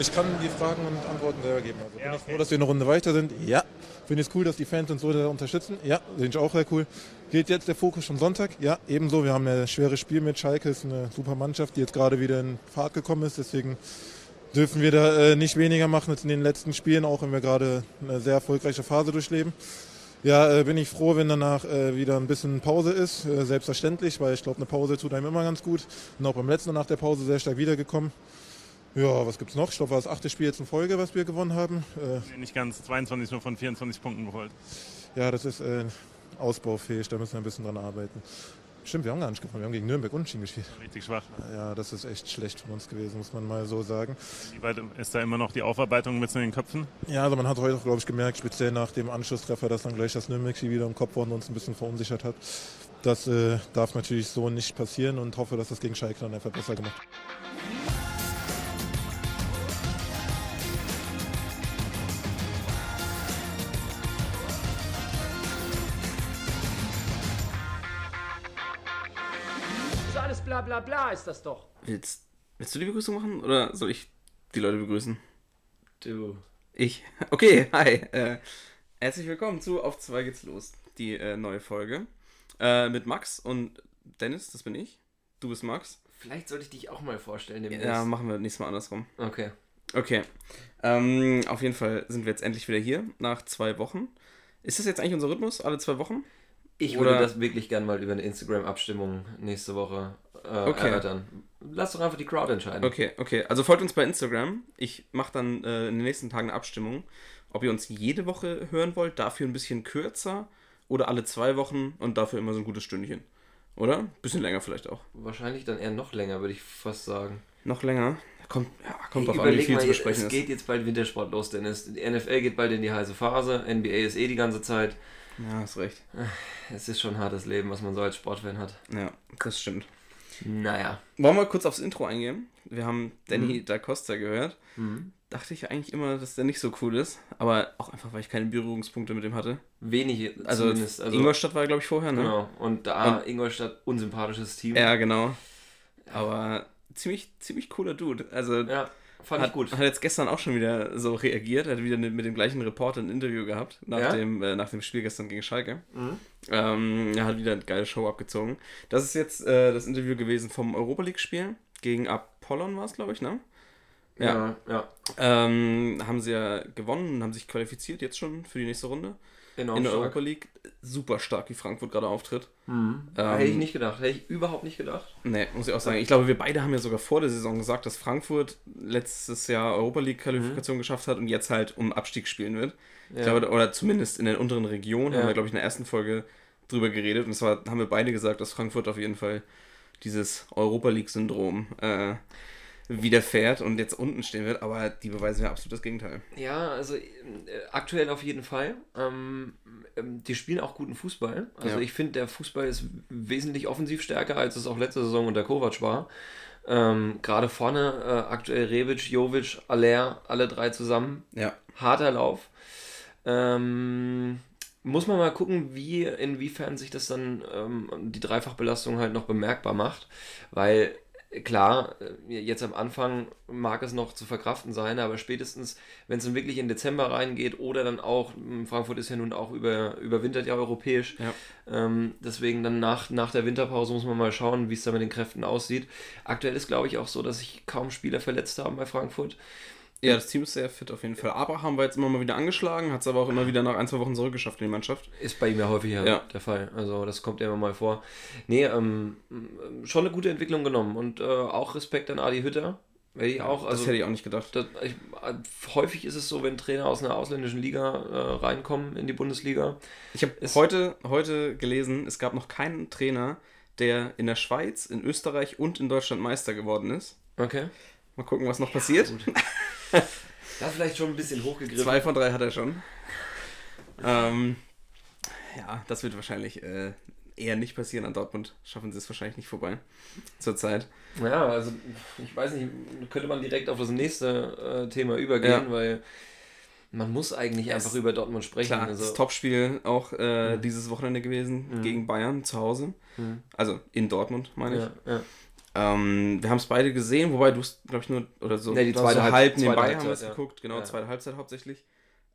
Ich kann die Fragen und Antworten selber geben. Also bin ich froh, dass wir eine Runde weiter sind? Ja. Finde ich es cool, dass die Fans uns so da unterstützen? Ja, finde ich auch sehr cool. Geht jetzt der Fokus schon Sonntag? Ja, ebenso. Wir haben ein schweres Spiel mit Schalke, ist eine super Mannschaft, die jetzt gerade wieder in Fahrt gekommen ist. Deswegen dürfen wir da äh, nicht weniger machen als in den letzten Spielen, auch wenn wir gerade eine sehr erfolgreiche Phase durchleben. Ja, äh, bin ich froh, wenn danach äh, wieder ein bisschen Pause ist, äh, selbstverständlich, weil ich glaube, eine Pause tut einem immer ganz gut. Und auch beim letzten nach der Pause sehr stark wiedergekommen. Ja, was gibt's noch? Ich glaube, war das achte Spiel jetzt in Folge, was wir gewonnen haben. Äh, Nicht ganz, 22 nur von 24 Punkten geholt. ja, das ist äh, ausbaufähig, da müssen wir ein bisschen dran arbeiten. Stimmt, wir haben gar nicht gewonnen, wir haben gegen Nürnberg unentschieden gespielt. Richtig schwach. Ja, das ist echt schlecht von uns gewesen, muss man mal so sagen. Wie weit ist da immer noch die Aufarbeitung mit in den Köpfen? Ja, also man hat heute auch, glaube ich, gemerkt, speziell nach dem Anschlusstreffer, dass dann gleich das Nürnberg-Spiel wieder im Kopf war und uns ein bisschen verunsichert hat. Das äh, darf natürlich so nicht passieren und hoffe, dass das gegen Schalke dann einfach besser gemacht wird. Bla bla bla, ist das doch. Willst, willst du die Begrüßung machen oder soll ich die Leute begrüßen? Du. Ich. Okay, hi. Äh, herzlich willkommen zu Auf 2 geht's los. Die äh, neue Folge. Äh, mit Max und Dennis, das bin ich. Du bist Max. Vielleicht sollte ich dich auch mal vorstellen demnächst. Ja, machen wir nächstes Mal andersrum. Okay. Okay. Ähm, auf jeden Fall sind wir jetzt endlich wieder hier, nach zwei Wochen. Ist das jetzt eigentlich unser Rhythmus, alle zwei Wochen? Ich Oder- würde das wirklich gern mal über eine Instagram-Abstimmung nächste Woche äh, Okay. erörtern. Lass doch einfach die Crowd entscheiden. Okay, okay. Also folgt uns bei Instagram. Ich mache dann äh, in den nächsten Tagen eine Abstimmung, ob ihr uns jede Woche hören wollt, dafür ein bisschen kürzer oder alle zwei Wochen und dafür immer so ein gutes Stündchen. Oder? Bisschen länger vielleicht auch. Wahrscheinlich dann eher noch länger, würde ich fast sagen. Noch länger? Kommt, ja, kommt drauf an, wie viel mal, zu besprechen es ist. geht jetzt bald Wintersport los, Dennis. Die NFL geht bald in die heiße Phase. NBA ist eh die ganze Zeit. Ja, hast recht. Es ist schon ein hartes Leben, was man so als Sportfan hat. Ja, das stimmt. Naja. Wollen wir kurz aufs Intro eingehen? Wir haben Danny Mhm. da Costa gehört. Dachte ich eigentlich immer, dass der nicht so cool ist. Aber auch einfach, weil ich keine Berührungspunkte mit dem hatte. Wenig Also, zumindest. Also, Ingolstadt war, glaube ich, vorher, ne? Genau. Und da Ingolstadt, unsympathisches Team. Ja, genau. Aber ziemlich, ziemlich cooler Dude. Also Ja, fand hat, ich gut. hat jetzt gestern auch schon wieder so reagiert. Er hat wieder mit dem gleichen Reporter ein Interview gehabt nach, Ja? dem, äh, nach dem Spiel gestern gegen Schalke. Mhm. Ähm, er hat wieder eine geile Show abgezogen. Das ist jetzt äh, das Interview gewesen vom Europa League-Spiel. Gegen Apollon war es, glaube ich, ne? Ja, ja. Ähm, haben sie ja gewonnen und haben sich qualifiziert jetzt schon für die nächste Runde. Enorm in der stark. Europa League. Super stark, wie Frankfurt gerade auftritt. Mhm. Ähm, Hätte ich nicht gedacht. Hätte ich überhaupt nicht gedacht. Nee, muss ich auch sagen. Ich glaube, wir beide haben ja sogar vor der Saison gesagt, dass Frankfurt letztes Jahr Europa League Qualifikation geschafft hat und jetzt halt um Abstieg spielen wird. Ich Ja. glaube, oder zumindest in der unteren Region Ja. haben wir, glaube ich, in der ersten Folge drüber geredet. Und zwar haben wir beide gesagt, dass Frankfurt auf jeden Fall dieses Europa League-Syndrom äh, widerfährt und jetzt unten stehen wird. Aber die beweisen ja absolut das Gegenteil. Ja, also äh, aktuell auf jeden Fall. Ähm, ähm, die spielen auch guten Fußball. Also Ja. ich finde, der Fußball ist wesentlich offensiv stärker, als es auch letzte Saison unter Kovac war. Ähm, Gerade vorne äh, aktuell Rebic, Jovic, Aller, alle drei zusammen. Ja. Harter Lauf. Ähm, muss man mal gucken, wie, inwiefern sich das dann ähm, die Dreifachbelastung halt noch bemerkbar macht. Weil klar, äh, jetzt am Anfang mag es noch zu verkraften sein, aber spätestens, wenn es dann wirklich in Dezember reingeht oder dann auch, m, Frankfurt ist ja nun auch über, überwintert ja europäisch, Ja. ähm, deswegen dann nach, nach der Winterpause muss man mal schauen, wie es da mit den Kräften aussieht. Aktuell ist glaube ich auch so, dass sich kaum Spieler verletzt haben bei Frankfurt. Ja, das Team ist sehr fit auf jeden Fall. Abraham war jetzt immer mal wieder angeschlagen, hat es aber auch immer wieder nach ein, zwei Wochen zurückgeschafft in die Mannschaft. Ist bei ihm ja häufiger Ja. der Fall. Also das kommt ja immer mal vor. Nee, ähm, schon eine gute Entwicklung genommen. Und äh, auch Respekt an Adi Hütter. Ich auch, das also hätte ich auch nicht gedacht. das, ich, äh, häufig ist es so, wenn Trainer aus einer ausländischen Liga äh, reinkommen in die Bundesliga. Ich habe heute, heute gelesen, es gab noch keinen Trainer, der in der Schweiz, in Österreich und in Deutschland Meister geworden ist. Okay. Mal gucken, was noch passiert. Da vielleicht schon ein bisschen hochgegriffen. Zwei von drei hat er schon. Ähm, ja, das wird wahrscheinlich äh, eher nicht passieren. An Dortmund schaffen sie es wahrscheinlich nicht vorbei. Zurzeit. Ja, also ich weiß nicht, könnte man direkt auf das nächste äh, Thema übergehen, Ja. weil man muss eigentlich einfach über Dortmund sprechen. Klar, also, das Topspiel auch äh, dieses Wochenende gewesen gegen Bayern zu Hause. Mhm. Also in Dortmund, meine ich. ja, ja. Ähm, wir haben es beide gesehen, wobei du es, glaube ich, nur oder so, Nee, die so zweite Halb- halb zweite nebenbei haben wir Halbzeit, es ja. geguckt, genau, Ja. zweite Halbzeit hauptsächlich.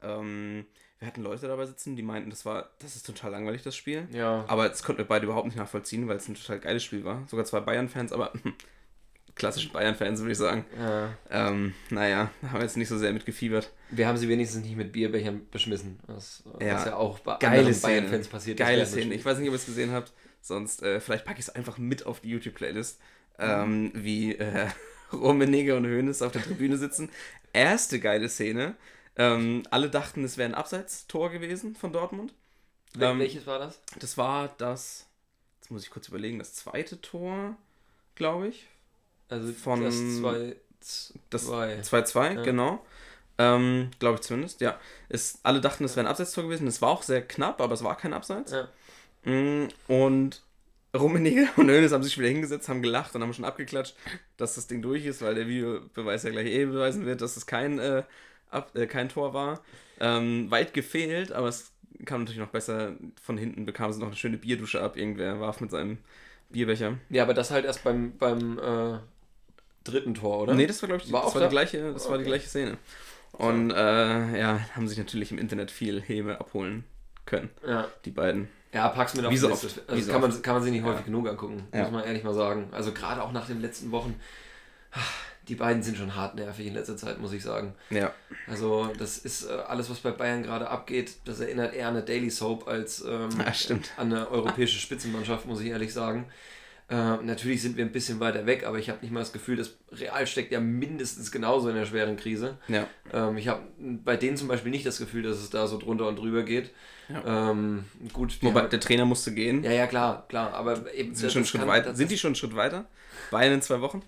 Ähm, wir hatten Leute dabei sitzen, die meinten, das war, das ist total langweilig, das Spiel. Ja. Aber das konnten wir beide überhaupt nicht nachvollziehen, weil es ein total geiles Spiel war. Sogar zwei Bayern-Fans, aber klassische Bayern-Fans, würde ich sagen. ja. Ähm, naja, haben wir jetzt nicht so sehr mitgefiebert. Wir haben sie wenigstens nicht mit Bierbechern beschmissen. Was Ja. was ja auch bei Geile. Bayern-Fans passiert ist. Geile während des Szene. Ich weiß nicht, ob ihr es gesehen habt. Sonst, äh, vielleicht packe ich es einfach mit auf die YouTube-Playlist. Ähm, wie äh, Rummenigge und Hoeneß auf der Tribüne sitzen. Erste geile Szene. Ähm, alle dachten, es wäre ein Abseits-Tor gewesen von Dortmund. Ähm, Welches war das? Das war das, jetzt muss ich kurz überlegen, das zweite Tor, glaube ich. Also von- das 2 Das 2. 2-2, Ja. genau. Ähm, glaube ich zumindest, ja. Es, alle dachten, es wäre ein Abseitstor gewesen. Es war auch sehr knapp, aber es war kein Abseits. Ja. Mm, Und Rummenigge und Hoeneß haben sich wieder hingesetzt, haben gelacht und haben schon abgeklatscht, dass das Ding durch ist, weil der Videobeweis ja gleich eh beweisen wird, dass es kein, äh, ab, äh, kein Tor war. Ähm, weit gefehlt, aber es kam natürlich noch besser. Von hinten bekam sie noch eine schöne Bierdusche ab. Irgendwer warf mit seinem Bierbecher. Ja, aber das halt erst beim, beim äh, dritten Tor, oder? Nee, das war, glaube ich, War das auch war da? die gleiche, das war die Okay. gleiche Szene. Und äh, ja, haben sich natürlich im Internet viel Häme abholen können, Ja. die beiden. Ja, pack's mir auf Wie so oft. Wie Also so kann, man, kann man sich nicht häufig Ja. genug angucken, Ja. muss man ehrlich mal sagen. Also gerade auch nach den letzten Wochen. Die beiden sind schon hart nervig in letzter Zeit, muss ich sagen. Ja. Also das ist äh, alles, was bei Bayern gerade abgeht, das erinnert eher an eine Daily Soap als ähm, Ja, an eine europäische Spitzenmannschaft, muss ich ehrlich sagen. Äh, natürlich sind wir ein bisschen weiter weg, aber ich habe nicht mal das Gefühl, dass Real steckt ja mindestens genauso in der schweren Krise. Ja. Ähm, ich habe bei denen zum Beispiel nicht das Gefühl, dass es da so drunter und drüber geht. Ähm, gut, Wobei haben- der Trainer musste gehen. ja, ja, klar, klar, aber eben sind, schon Schritt weiter. sind die schon einen Schritt weiter? Bayern in zwei Wochen?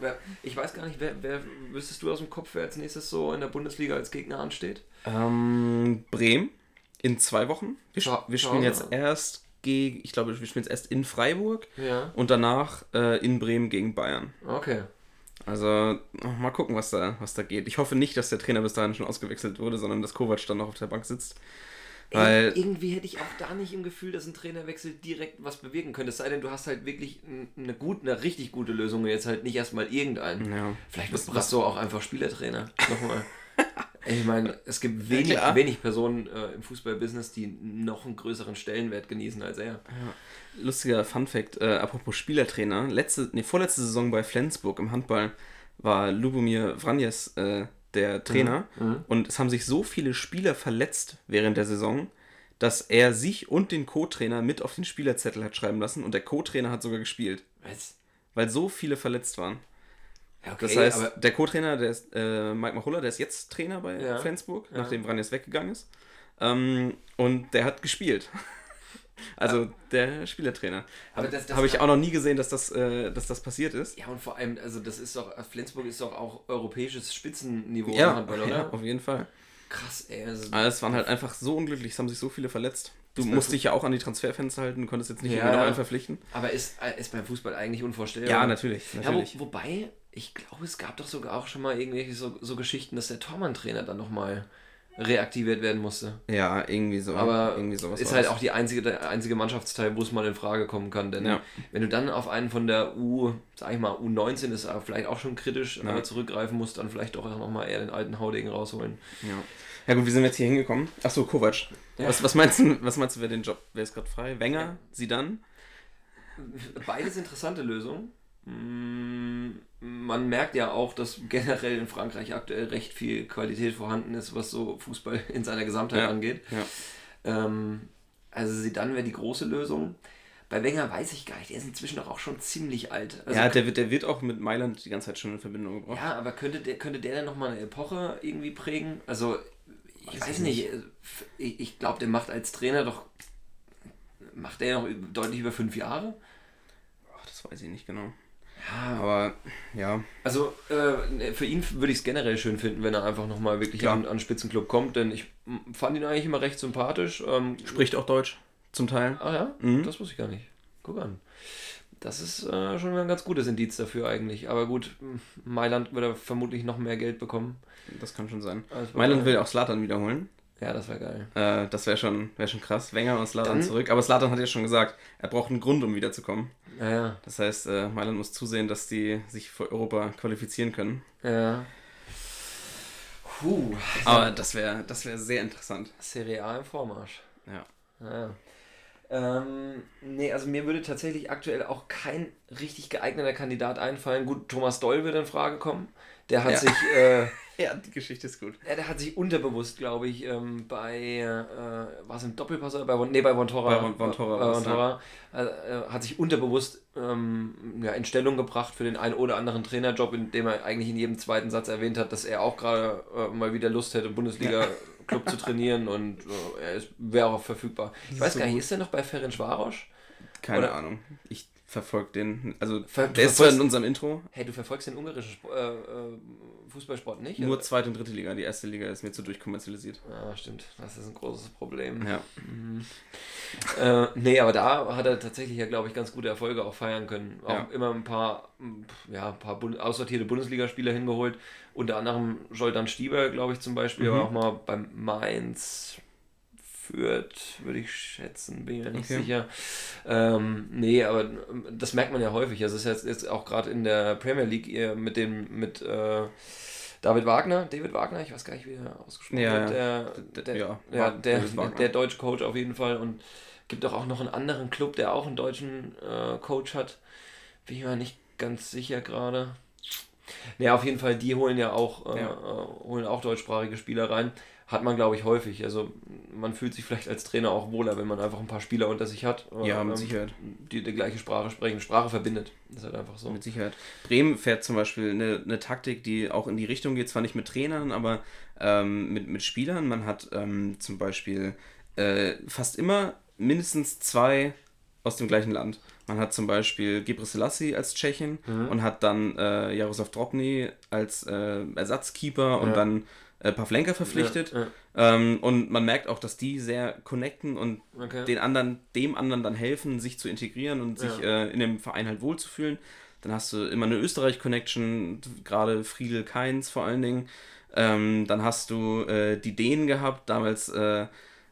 Wer, ich weiß gar nicht, wer, wer wüsstest du aus dem Kopf, wer als nächstes so in der Bundesliga als Gegner ansteht? Ähm, Bremen in zwei Wochen. Wir, Zu- wir spielen jetzt erst gegen, ich glaube, wir spielen jetzt erst in Freiburg Ja. und danach äh, in Bremen gegen Bayern. Okay. Also mal gucken, was da, was da geht. Ich hoffe nicht, dass der Trainer bis dahin schon ausgewechselt wurde, sondern dass Kovac dann noch auf der Bank sitzt. Weil, Ir- irgendwie hätte ich auch da nicht im Gefühl, dass ein Trainerwechsel direkt was bewirken könnte. Es sei denn, du hast halt wirklich eine, gut, eine richtig gute Lösung und jetzt halt nicht erstmal irgendeinen. ja. Vielleicht wird Brasso auch einfach Spielertrainer. Nochmal. Ich meine, es gibt wenig, klar. wenig Personen äh, im Fußballbusiness, die noch einen größeren Stellenwert genießen als er. Lustiger Funfact, äh, apropos Spielertrainer. Letzte, nee, vorletzte Saison bei Flensburg im Handball war Lubomir Vranjes äh, der Trainer. Und es haben sich so viele Spieler verletzt während der Saison, dass er sich und den Co-Trainer mit auf den Spielerzettel hat schreiben lassen und der Co-Trainer hat sogar gespielt, Was? weil so viele verletzt waren. Ja, okay, Das heißt, der Co-Trainer, der ist äh, Mike Machulla, der ist jetzt Trainer bei Ja. Flensburg, Ja. nachdem Vranjes weggegangen ist. Ähm, und der hat gespielt. Also der Spielertrainer. Aber das- Habe ich auch noch nie gesehen, dass das, äh, dass das passiert ist. ja, und vor allem, also das ist doch, Flensburg ist doch auch europäisches Spitzenniveau Ja, Handball, oder? ja, auf jeden Fall. Krass, ey. Also, Aber es waren halt einfach so unglücklich, es haben sich so viele verletzt. Du musst dich ja auch an die Transferfenster halten, du konntest jetzt nicht Ja, noch ja. einen verpflichten. aber ist, ist beim Fußball eigentlich unvorstellbar. Ja, natürlich. Ja, natürlich. wo, wobei, ich glaube, es gab doch sogar auch schon mal irgendwelche so, so Geschichten, dass der Tormann-Trainer dann nochmal reaktiviert werden musste. ja, irgendwie so. Aber irgendwie sowas ist halt auch die einzige, der einzige Mannschaftsteil, wo es mal in Frage kommen kann. Denn Ja. wenn du dann auf einen von der U, sag ich mal, U19 ist aber vielleicht auch schon kritisch, Ja. äh, zurückgreifen musst, dann vielleicht doch nochmal eher den alten Haudegen rausholen. Ja. ja gut, wie sind wir jetzt hier hingekommen? Achso, Kovac. Ja. Was, was, meinst du, was meinst du, wer den Job, wer ist gerade frei? Wenger? Sie dann? Beides interessante Lösungen. Man merkt ja auch, dass generell in Frankreich aktuell recht viel Qualität vorhanden ist, was so Fußball in seiner Gesamtheit Ja. angeht. Ja. Ähm, also sie dann wäre die große Lösung. Bei Wenger weiß ich gar nicht, der ist inzwischen auch schon ziemlich alt. Also ja, der wird, der wird auch mit Mailand die ganze Zeit schon in Verbindung gebracht. Ja, aber könnte der, könnte der dann nochmal eine Epoche irgendwie prägen? Also, ich weiß, ich nicht. Ich, ich glaube, der macht als Trainer doch. Macht der noch deutlich über fünf Jahre? Ach, das weiß ich nicht genau. Ja. Aber ja, Also, äh, für ihn würde ich es generell schön finden, wenn er einfach nochmal wirklich Klar. an, an Spitzenclub kommt, denn ich fand ihn eigentlich immer recht sympathisch. Ähm, spricht auch Deutsch zum Teil. ah ja, Mhm. das wusste ich gar nicht. Guck an. Das ist äh, schon ein ganz gutes Indiz dafür eigentlich. Aber gut, m, Mailand wird er vermutlich noch mehr Geld bekommen. Das kann schon sein. als bei Mailand Bayern. will auch Slatan wiederholen. Ja, das wäre geil. Äh, das wäre schon, wär schon krass. Wenger und Slatan zurück. Aber Slatan hat ja schon gesagt, er braucht einen Grund, um wiederzukommen. Ja, ja. Das heißt, äh, Mailand muss zusehen, dass die sich für Europa qualifizieren können. Ja. Puh. Aber das wäre das wär sehr interessant. Serie A im Vormarsch. Ja. Ja. Ähm, nee, also mir würde tatsächlich aktuell auch kein richtig geeigneter Kandidat einfallen. Gut, Thomas Doll würde in Frage kommen. Der hat Ja. sich, äh, Ja, die Geschichte ist gut. ja, der hat sich unterbewusst, glaube ich, ähm, bei, äh, war es im Doppelpass oder bei, nee, bei Vontora, Bei Von- Vontora war's, Vontora äh, äh, hat sich unterbewusst ähm, ja, in Stellung gebracht für den einen oder anderen Trainerjob, indem er eigentlich in jedem zweiten Satz erwähnt hat, dass er auch gerade äh, mal wieder Lust hätte, Bundesliga-Club zu trainieren und äh, er wäre auch verfügbar. Ich weiß So gar nicht, ist er noch bei Ferenc Varos? Keine Oder- Ahnung. Ich verfolge den. Also, Ver- der ist zwar in unserem Intro. Hey, du verfolgst den ungarischen Sp äh, äh, Fußballsport nicht? Nur oder? zweite und dritte Liga. Die erste Liga ist mir zu durchkommerzialisiert. Ja, stimmt. Das ist ein großes Problem. Ja. Äh, nee, aber da hat er tatsächlich ja, glaube ich, ganz gute Erfolge auch feiern können. Auch Ja. immer ein paar, ja, ein paar Bund aussortierte Bundesligaspieler hingeholt. Unter anderem Joldan Stieber, glaube ich, zum Beispiel, Mhm. aber auch mal beim Mainz führt, würde ich schätzen, bin ich mir nicht Okay. sicher. Ähm, nee, aber ähm, das merkt man ja häufig. Also es ist jetzt, jetzt auch gerade in der Premier League eher mit dem, mit äh, David Wagner, David Wagner, ich weiß gar nicht, wie er ausgesprochen Ja, wird. Der, der, ja, ja, der, der deutsche Coach auf jeden Fall und gibt doch auch noch einen anderen Club, der auch einen deutschen äh, Coach hat. Bin ich mir nicht ganz sicher gerade. Ja, auf jeden Fall, die holen ja auch, äh, Ja. äh, holen auch deutschsprachige Spieler rein. Hat man, glaube ich, häufig. Also man fühlt sich vielleicht als Trainer auch wohler, wenn man einfach ein paar Spieler unter sich hat. Ja, mit ähm, Sicherheit. Die die gleiche Sprache sprechen. Sprache verbindet. Das ist halt einfach so. Mit Sicherheit. Bremen fährt zum Beispiel eine, eine Taktik, die auch in die Richtung geht, zwar nicht mit Trainern, aber ähm, mit, mit Spielern. Man hat ähm, zum Beispiel äh, fast immer mindestens zwei aus dem gleichen Land. Man hat zum Beispiel Gebre Selassie als Tschechien und hat dann äh, Jaroslav Drobny als äh, Ersatzkeeper und Ja. dann äh, Pavlenka verpflichtet. Ja, Ähm, und man merkt auch, dass die sehr connecten und Okay. den anderen, dem anderen dann helfen, sich zu integrieren und sich Ja. äh, in dem Verein halt wohlzufühlen. Dann hast du immer eine Österreich-Connection, gerade Friedel Keins vor allen Dingen. Ähm, dann hast du äh, die Dänen gehabt, damals äh,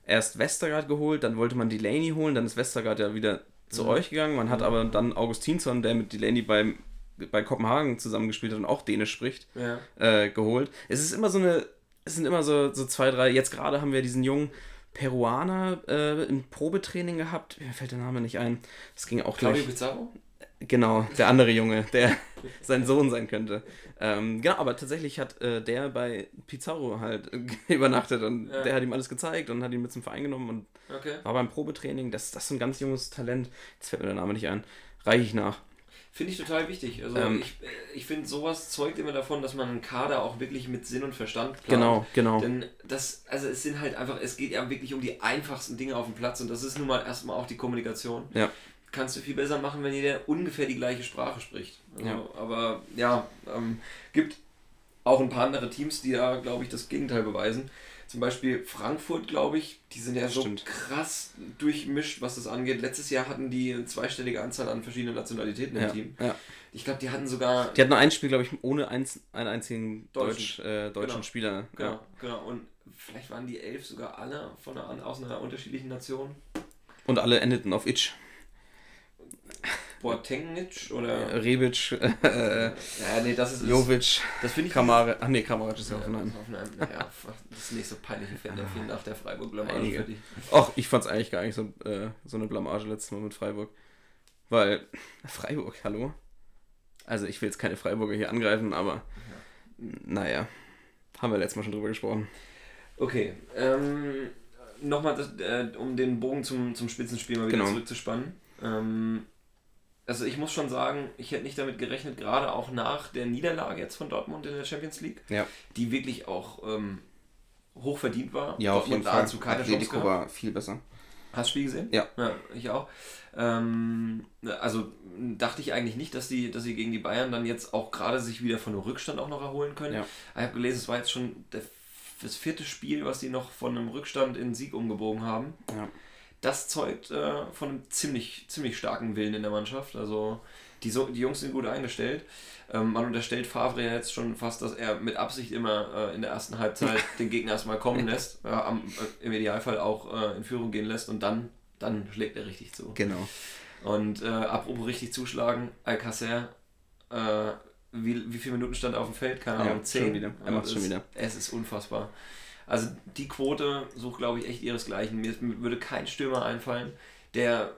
erst Westergaard geholt, dann wollte man Delaney holen, dann ist Westergaard ja wieder zu Mhm. euch gegangen. Man hat aber dann Augustinsson, der mit Delaney beim, bei Kopenhagen zusammengespielt hat und auch Dänisch spricht, ja. äh, geholt. Es ist immer so eine, es sind immer so, so zwei, drei, jetzt gerade haben wir diesen jungen Peruaner äh, im Probetraining gehabt. Mir fällt der Name nicht ein. Das ging auch Claudio gleich. Pizarro? Genau, der andere Junge, der sein Sohn sein könnte. Ähm, genau, aber tatsächlich hat äh, der bei Pizarro halt übernachtet und Ja. der hat ihm alles gezeigt und hat ihn mit zum Verein genommen und Okay. war beim Probetraining. Das, das ist ein ganz junges Talent. Jetzt fällt mir der Name nicht ein. Reiche ich nach. Finde ich total wichtig. Also Ähm, ich, ich finde, sowas zeugt immer davon, dass man einen Kader auch wirklich mit Sinn und Verstand plant. Genau, genau. Denn das, also es sind halt einfach, es geht ja wirklich um die einfachsten Dinge auf dem Platz und das ist nun mal erstmal auch die Kommunikation. Ja. Kannst du viel besser machen, wenn jeder ungefähr die gleiche Sprache spricht. Also, Ja. Aber ja, ähm, gibt auch ein paar andere Teams, die da, glaube ich, das Gegenteil beweisen. Zum Beispiel Frankfurt, glaube ich, die sind ja so Stimmt. krass durchmischt, was das angeht. Letztes Jahr hatten die eine zweistellige Anzahl an verschiedenen Nationalitäten im Ja, Team. ja. Ich glaube, die hatten sogar. Die hat nur ein Spiel, glaube ich, ohne eins, einen einzigen Deutsch, Deutschen. äh, deutschen Genau. Spieler. Genau, Ja. genau. Und vielleicht waren die elf sogar alle von einer, aus einer unterschiedlichen Nation. Und alle endeten auf Itch. Boatengnic oder. Rebic, äh, Ja, nee, das ist. Jovic, das finde ich. Kamara. Ach nee, Kamara ist ja Ja, Hoffenheim. Hoffenheim. Naja, das ist nicht so peinliche Fan der vielen nach der Freiburg-Blamage Einige. für die. Ach, ich fand's eigentlich gar nicht so, äh, so eine Blamage letztes Mal mit Freiburg. Weil, Freiburg, hallo? Also ich will jetzt keine Freiburger hier angreifen, aber naja, haben wir letztes Mal schon drüber gesprochen. Okay, ähm, nochmal, äh, um den Bogen zum, zum Spitzenspiel mal wieder Genau. zurückzuspannen. Ähm, also ich muss schon sagen, ich hätte nicht damit gerechnet, gerade auch nach der Niederlage jetzt von Dortmund in der Champions League, Ja, die wirklich auch ähm, hoch verdient war. ja auf jeden Fall. nahezu keine Chance Atletico gehabt. war viel besser. Hast du das Spiel gesehen? Ja. ja ich auch. Ähm, also dachte ich eigentlich nicht, dass, die, dass sie gegen die Bayern dann jetzt auch gerade sich wieder von einem Rückstand auch noch erholen können. Ja. Ich habe gelesen, es war jetzt schon das vierte Spiel, was sie noch von einem Rückstand in Sieg umgebogen haben. Ja. Das zeugt äh, von einem ziemlich, ziemlich starken Willen in der Mannschaft. Also die, so, die Jungs sind gut eingestellt. Ähm, man unterstellt Favre ja jetzt schon fast, dass er mit Absicht immer äh, in der ersten Halbzeit den Gegner erstmal kommen lässt, äh, am, im Idealfall auch äh, in Führung gehen lässt und dann, dann schlägt er richtig zu. Genau. Und äh, apropos richtig zuschlagen, Alcacer, äh, wie, wie viele Minuten stand er auf dem Feld? Keine Ahnung, Ja, zehn. schon wieder. Er macht's Es schon wieder. Es ist unfassbar. Also die Quote sucht, glaube ich, echt ihresgleichen. Mir würde kein Stürmer einfallen, der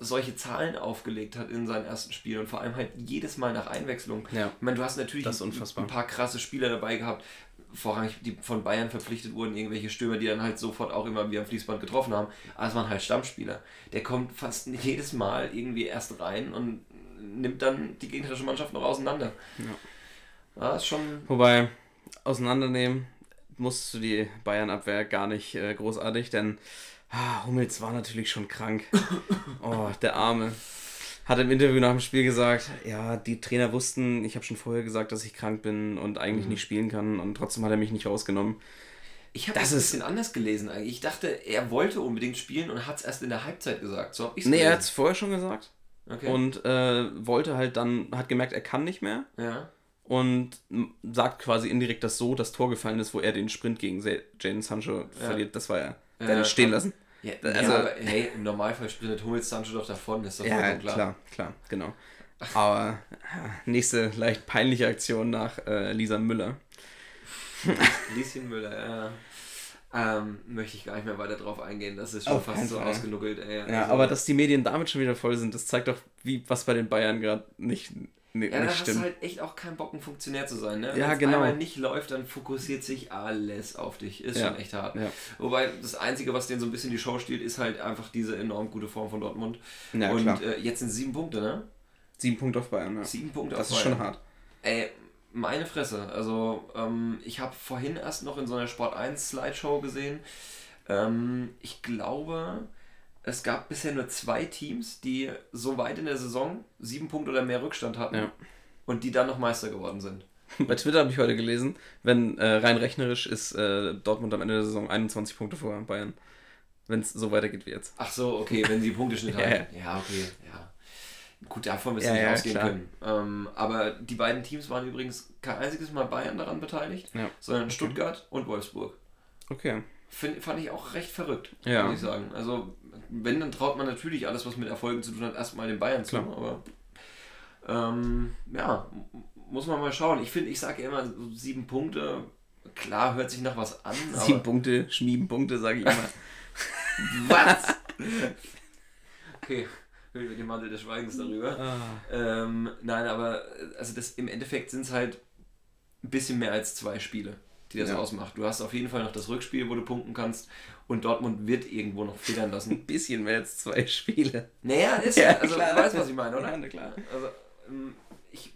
solche Zahlen aufgelegt hat in seinen ersten Spielen und vor allem halt jedes Mal nach Einwechslung. Ja. Ich meine, du hast natürlich ein paar krasse Spieler dabei gehabt, vorrangig die von Bayern verpflichtet wurden, irgendwelche Stürmer, die dann halt sofort auch immer wie am Fließband getroffen haben. Aber es waren halt Stammspieler. Der kommt fast jedes Mal irgendwie erst rein und nimmt dann die gegnerische Mannschaft noch auseinander. Ja. Das ist schon. Wobei, auseinandernehmen musst du die Bayern-Abwehr gar nicht äh, großartig, denn ah, Hummels war natürlich schon krank. Oh, der Arme. Hat im Interview nach dem Spiel gesagt, ja, die Trainer wussten, ich habe schon vorher gesagt, dass ich krank bin und eigentlich nicht spielen kann und trotzdem hat er mich nicht rausgenommen. Ich habe Das das ein bisschen anders gelesen eigentlich. Ich dachte, er wollte unbedingt spielen und hat es erst in der Halbzeit gesagt. So habe ich es Nee, er hat es vorher schon gesagt Okay. und äh, wollte halt dann, hat gemerkt, er kann nicht mehr ja. Und sagt quasi indirekt, dass so das Tor gefallen ist, wo er den Sprint gegen Jaden Sancho verliert. Das war er. Der Ja, stehen lassen. Ja, Also- ja, aber hey, im Normalfall sprintet Hummels Sancho doch davon, ist doch Ja, klar. klar. klar, genau. Aber ja, nächste leicht peinliche Aktion nach äh, Lisa Müller. Lieschen Müller, ja. Ähm, möchte ich gar nicht mehr weiter drauf eingehen, das ist schon Auf fast so ausgenuckelt, ey. Ja, Also- aber dass die Medien damit schon wieder voll sind, das zeigt doch, wie was bei den Bayern gerade nicht, nicht, Ja, da hast du halt echt auch keinen Bock, ein Funktionär zu sein. Ne? Ja, Wenn's genau. einmal nicht läuft, dann fokussiert sich alles auf dich. Ist Ja. schon echt hart. Ja. Wobei das Einzige, was denen so ein bisschen die Show stiehlt, ist halt einfach diese enorm gute Form von Dortmund. Ja, Und klar. äh, jetzt sind sieben Punkte, ne? Sieben Punkte auf Bayern, ja. Sieben Punkte Das auf ist schon Bayern. hart. Ey, meine Fresse. Also, ähm, ich habe vorhin erst noch in so einer Sport 1 Slideshow gesehen. Ähm, ich glaube, es gab bisher nur zwei Teams, die so weit in der Saison sieben Punkte oder mehr Rückstand hatten Ja. und die dann noch Meister geworden sind. Bei Twitter habe ich heute gelesen, wenn äh, rein rechnerisch ist äh, Dortmund am Ende der Saison 21 Punkte vor Bayern. Wenn es so weitegeht wie jetzt. Ach so, okay, wenn sie Punkteschnitt Ja, haben. Ja, okay, ja. Gut, davon wirst du Ja, nicht ja, ausgehen klar. können. Ähm, aber die beiden Teams waren übrigens kein einziges Mal Bayern daran beteiligt, Ja. sondern Stuttgart und Wolfsburg. Okay. Find, fand ich auch recht verrückt, Ja. muss ich sagen. Also, wenn, dann traut man natürlich alles, was mit Erfolgen zu tun hat, erstmal den Bayern zu. Klar. Aber ähm, ja, muss man mal schauen. Ich finde, ich sage ja immer, so sieben Punkte, klar, hört sich nach was an, Sieben Punkte, Schmiebenpunkte, sage ich immer. was? okay, hüllen wir den Mantel des Schweigens darüber. Ah. Ähm, nein, aber also das, im Endeffekt sind es halt ein bisschen mehr als zwei Spiele, die das Ja. ausmacht. Du hast auf jeden Fall noch das Rückspiel, wo du punkten kannst und Dortmund wird irgendwo noch federn lassen. Ein bisschen mehr als zwei Spiele. Naja, ist Ja, also klar. du weißt, was ich meine, oder? Ja, na klar. Also, ähm, ich,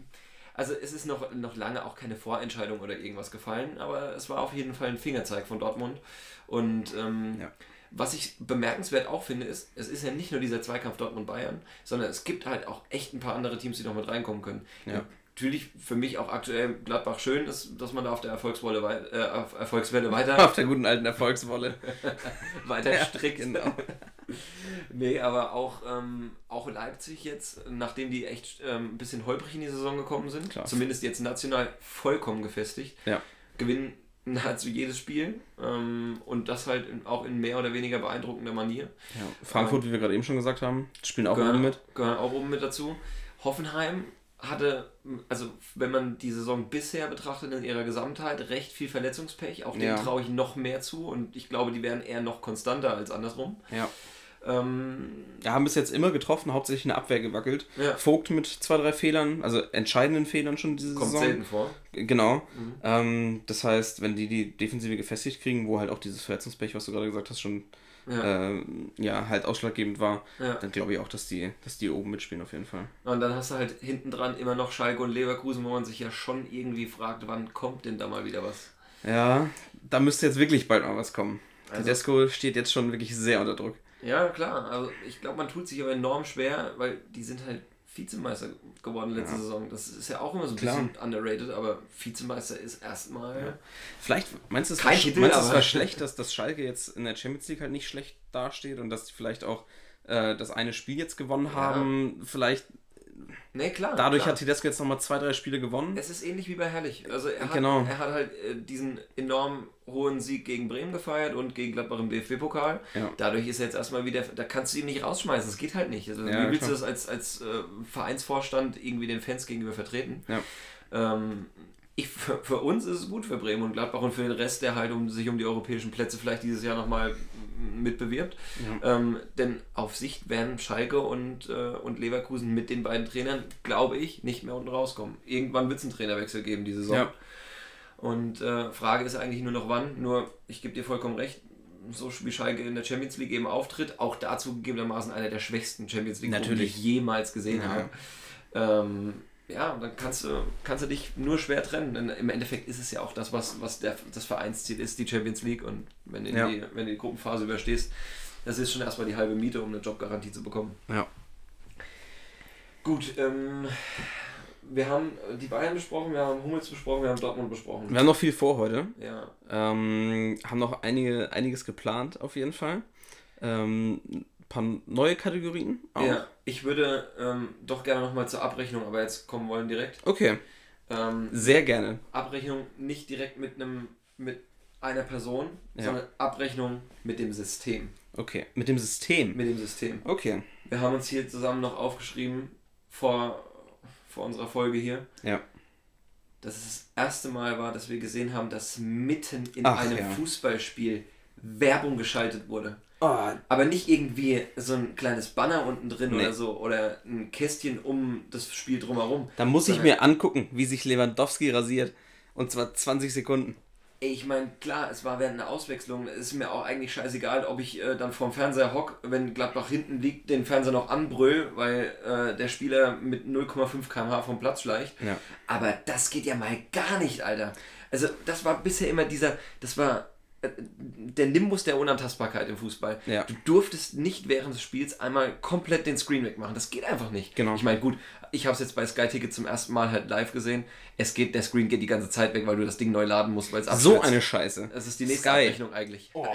also es ist noch, noch lange auch keine Vorentscheidung oder irgendwas gefallen, aber es war auf jeden Fall ein Fingerzeig von Dortmund. Und ähm, Ja. was ich bemerkenswert auch finde, ist, es ist ja nicht nur dieser Zweikampf Dortmund-Bayern, sondern es gibt halt auch echt ein paar andere Teams, die noch mit reinkommen können. Ja. Natürlich für mich auch aktuell Gladbach schön, dass, dass man da auf der Erfolgswelle, wei- äh, auf Erfolgswelle weiter Auf der guten alten Erfolgswolle. weiter Ja, strickt. genau. nee, aber auch, ähm, auch Leipzig jetzt, nachdem die echt ähm, ein bisschen holprig in die Saison gekommen sind, Klar. zumindest jetzt national vollkommen gefestigt, Ja. gewinnen nahezu jedes Spiel ähm, und das halt in, auch in mehr oder weniger beeindruckender Manier. Ja. Frankfurt, wie wir gerade eben schon gesagt haben, spielen auch gehören, oben mit. Gehören auch oben mit dazu. Hoffenheim hatte, also wenn man die Saison bisher betrachtet in ihrer Gesamtheit, recht viel Verletzungspech. Auch denen Ja. traue ich noch mehr zu und ich glaube, die werden eher noch konstanter als andersrum. Ja. Ähm, Ja, haben bis jetzt immer getroffen, hauptsächlich in der Abwehr gewackelt. Ja. Vogt mit zwei, drei Fehlern, also entscheidenden Fehlern schon diese kommt Saison. selten vor. Genau. Mhm. Ähm, das heißt, wenn die die Defensive gefestigt kriegen, wo halt auch dieses Verletzungspech, was du gerade gesagt hast, schon Ja. ähm, ja, halt ausschlaggebend war, Ja. dann glaube ich auch, dass die, dass die oben mitspielen auf jeden Fall. Und dann hast du halt hinten dran immer noch Schalke und Leverkusen, wo man sich ja schon irgendwie fragt, wann kommt denn da mal wieder was? Ja, da müsste jetzt wirklich bald mal was kommen. Also- Tedesco steht jetzt schon wirklich sehr unter Druck. Ja, klar. Also ich glaube, man tut sich aber enorm schwer, weil die sind halt Vizemeister geworden letzte Ja. Saison. Das ist ja auch immer so ein Klar. bisschen underrated, aber Vizemeister ist erstmal. Vielleicht meinst du es war, Titel, meinst es war schlecht, dass das Schalke jetzt in der Champions League halt nicht schlecht dasteht und dass die vielleicht auch äh, das eine Spiel jetzt gewonnen Ja. haben, vielleicht Nee, klar. dadurch klar. hat Tedesco jetzt nochmal zwei, drei Spiele gewonnen. Es ist ähnlich wie bei Herrlich. Also er hat, Genau. er hat halt äh, diesen enorm hohen Sieg gegen Bremen gefeiert und gegen Gladbach im DFB-Pokal. Ja. Dadurch ist er jetzt erstmal wieder, da kannst du ihn nicht rausschmeißen, das geht halt nicht. Also, Ja, wie willst klar. du das als, als äh, Vereinsvorstand irgendwie den Fans gegenüber vertreten? Ja. Ähm, ich, für, für uns ist es gut für Bremen und Gladbach und für den Rest, der halt um sich um die europäischen Plätze vielleicht dieses Jahr nochmal mitbewirbt. Ähm, denn auf Sicht werden Schalke und, äh, und Leverkusen mit den beiden Trainern, glaube ich, nicht mehr unten rauskommen. Irgendwann wird es einen Trainerwechsel geben diese Saison. Ja. Und äh, Frage ist eigentlich nur noch wann. Nur, ich gebe dir vollkommen recht, so wie Schalke in der Champions League eben auftritt, auch dazu gegebenermaßen einer der schwächsten Champions League, die ich jemals gesehen Ja. habe. Ähm, ja, und dann kannst du, kannst du dich nur schwer trennen. Denn im Endeffekt ist es ja auch das, was, was der, das Vereinsziel ist, die Champions League. Und wenn du, Ja. die, wenn du die Gruppenphase überstehst, das ist schon erstmal die halbe Miete, um eine Jobgarantie zu bekommen. Ja. Gut, ähm, wir haben die Bayern besprochen, wir haben Hummels besprochen, wir haben Dortmund besprochen. Wir haben noch viel vor heute. Ja, Ähm, haben noch einige, einiges geplant, auf jeden Fall. Ähm, paar neue Kategorien auch. ja. ich würde ähm, doch gerne nochmal zur Abrechnung, aber jetzt kommen wollen direkt. Okay, Ähm, sehr gerne. Abrechnung nicht direkt mit einem mit einer Person, Ja. sondern Abrechnung mit dem System. Okay, mit dem System. Mit dem System. Okay, Wir haben uns hier zusammen noch aufgeschrieben vor, vor unserer Folge hier, ja. dass es das erste Mal war, dass wir gesehen haben, dass mitten in Ach, einem ja. Fußballspiel Werbung geschaltet wurde. Oh, Aber nicht irgendwie so ein kleines Banner unten drin Nee. oder so oder ein Kästchen um das Spiel drumherum. da muss ich mir angucken, wie sich Lewandowski rasiert. Und zwar 20 Sekunden. Ey, Ich meine, klar, es war während einer Auswechslung. Es ist mir auch eigentlich scheißegal, ob ich äh, dann vorm Fernseher hock, wenn Gladbach hinten liegt, den Fernseher noch anbrüll, weil äh, der Spieler mit 0,5 km/h vom Platz schleicht. Ja. Aber das geht ja mal gar nicht, Alter. Also, das war bisher immer dieser, das war der Nimbus der Unantastbarkeit im Fußball. Ja. Du durftest nicht während des Spiels einmal komplett den Screen wegmachen. Das geht einfach nicht. Genau. Ich meine, gut, ich habe es jetzt bei Sky Ticket zum ersten Mal halt live gesehen. Es geht, der Screen geht die ganze Zeit weg, weil du das Ding neu laden musst, weil es So eine Scheiße. Das ist die nächste Sky. Abrechnung eigentlich. Oh,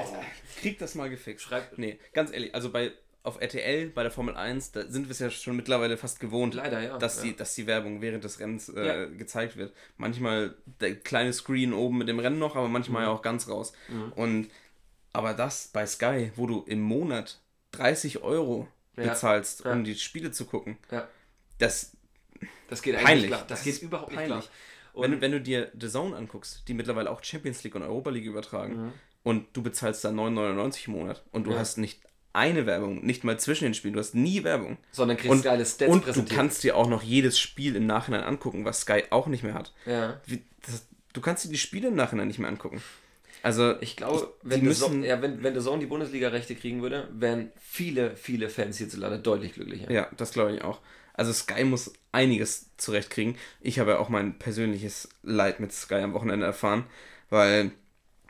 krieg das mal gefixt. Schreib- Nee, ganz ehrlich, also bei auf RTL, bei der Formel 1, da sind wir es ja schon mittlerweile fast gewohnt, Leider, ja. dass, ja. Die, dass die Werbung während des Rennens äh, Ja. gezeigt wird. Manchmal der kleine Screen oben mit dem Rennen noch, aber manchmal Mhm. ja auch ganz raus. Und aber das bei Sky, wo du im Monat 30 Euro bezahlst, um die Spiele zu gucken, das Das geht eigentlich Peinlich. klar. Das, Das geht überhaupt peinlich. nicht klar. wenn, Und wenn du dir The Zone anguckst, die mittlerweile auch Champions League und Europa League übertragen, Mhm. und du bezahlst da 9,99 im Monat und du hast nicht eine Werbung, nicht mal zwischen den Spielen, du hast nie Werbung. sondern kriegst Und, geile Stats und du kannst dir auch noch jedes Spiel im Nachhinein angucken, was Sky auch nicht mehr hat. ja. Wie, das, du kannst dir die Spiele im Nachhinein nicht mehr angucken. Also, Ich glaube, die wenn, der müssen- ja, wenn, wenn der Zone die Bundesliga-Rechte kriegen würde, wären viele, viele Fans hierzulande deutlich glücklicher. ja, das glaube ich auch. Also Sky muss einiges zurechtkriegen. Ich habe ja auch mein persönliches Leid mit Sky am Wochenende erfahren, weil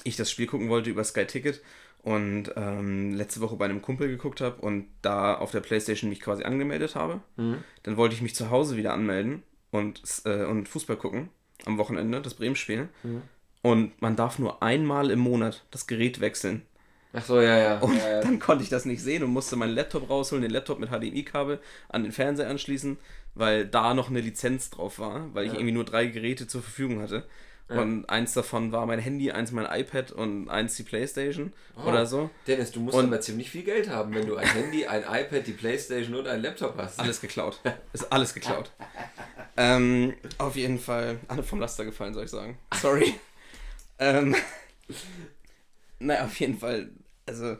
ich das Spiel gucken wollte über Sky Ticket und ähm, letzte Woche bei einem Kumpel geguckt habe und da auf der Playstation mich quasi angemeldet habe. Mhm. Dann wollte ich mich zu Hause wieder anmelden und, äh, und Fußball gucken am Wochenende, das Bremen-Spiel. Mhm. Und man darf nur einmal im Monat das Gerät wechseln. Ach so, ja, ja. Und ja, ja. dann konnte ich das nicht sehen und musste meinen Laptop rausholen, den Laptop mit HDMI-Kabel an den Fernseher anschließen, weil da noch eine Lizenz drauf war, weil ich Ja. irgendwie nur drei Geräte zur Verfügung hatte. Und eins davon war mein Handy, eins mein iPad und eins die Playstation Oh. oder so. Dennis, du musst Und- aber ziemlich viel Geld haben, wenn du ein Handy, ein iPad, die Playstation und einen Laptop hast. Alles geklaut. Ist alles geklaut. ähm, auf jeden Fall. Alle vom Laster gefallen, soll ich sagen. Sorry. ähm, naja, auf jeden Fall. Also,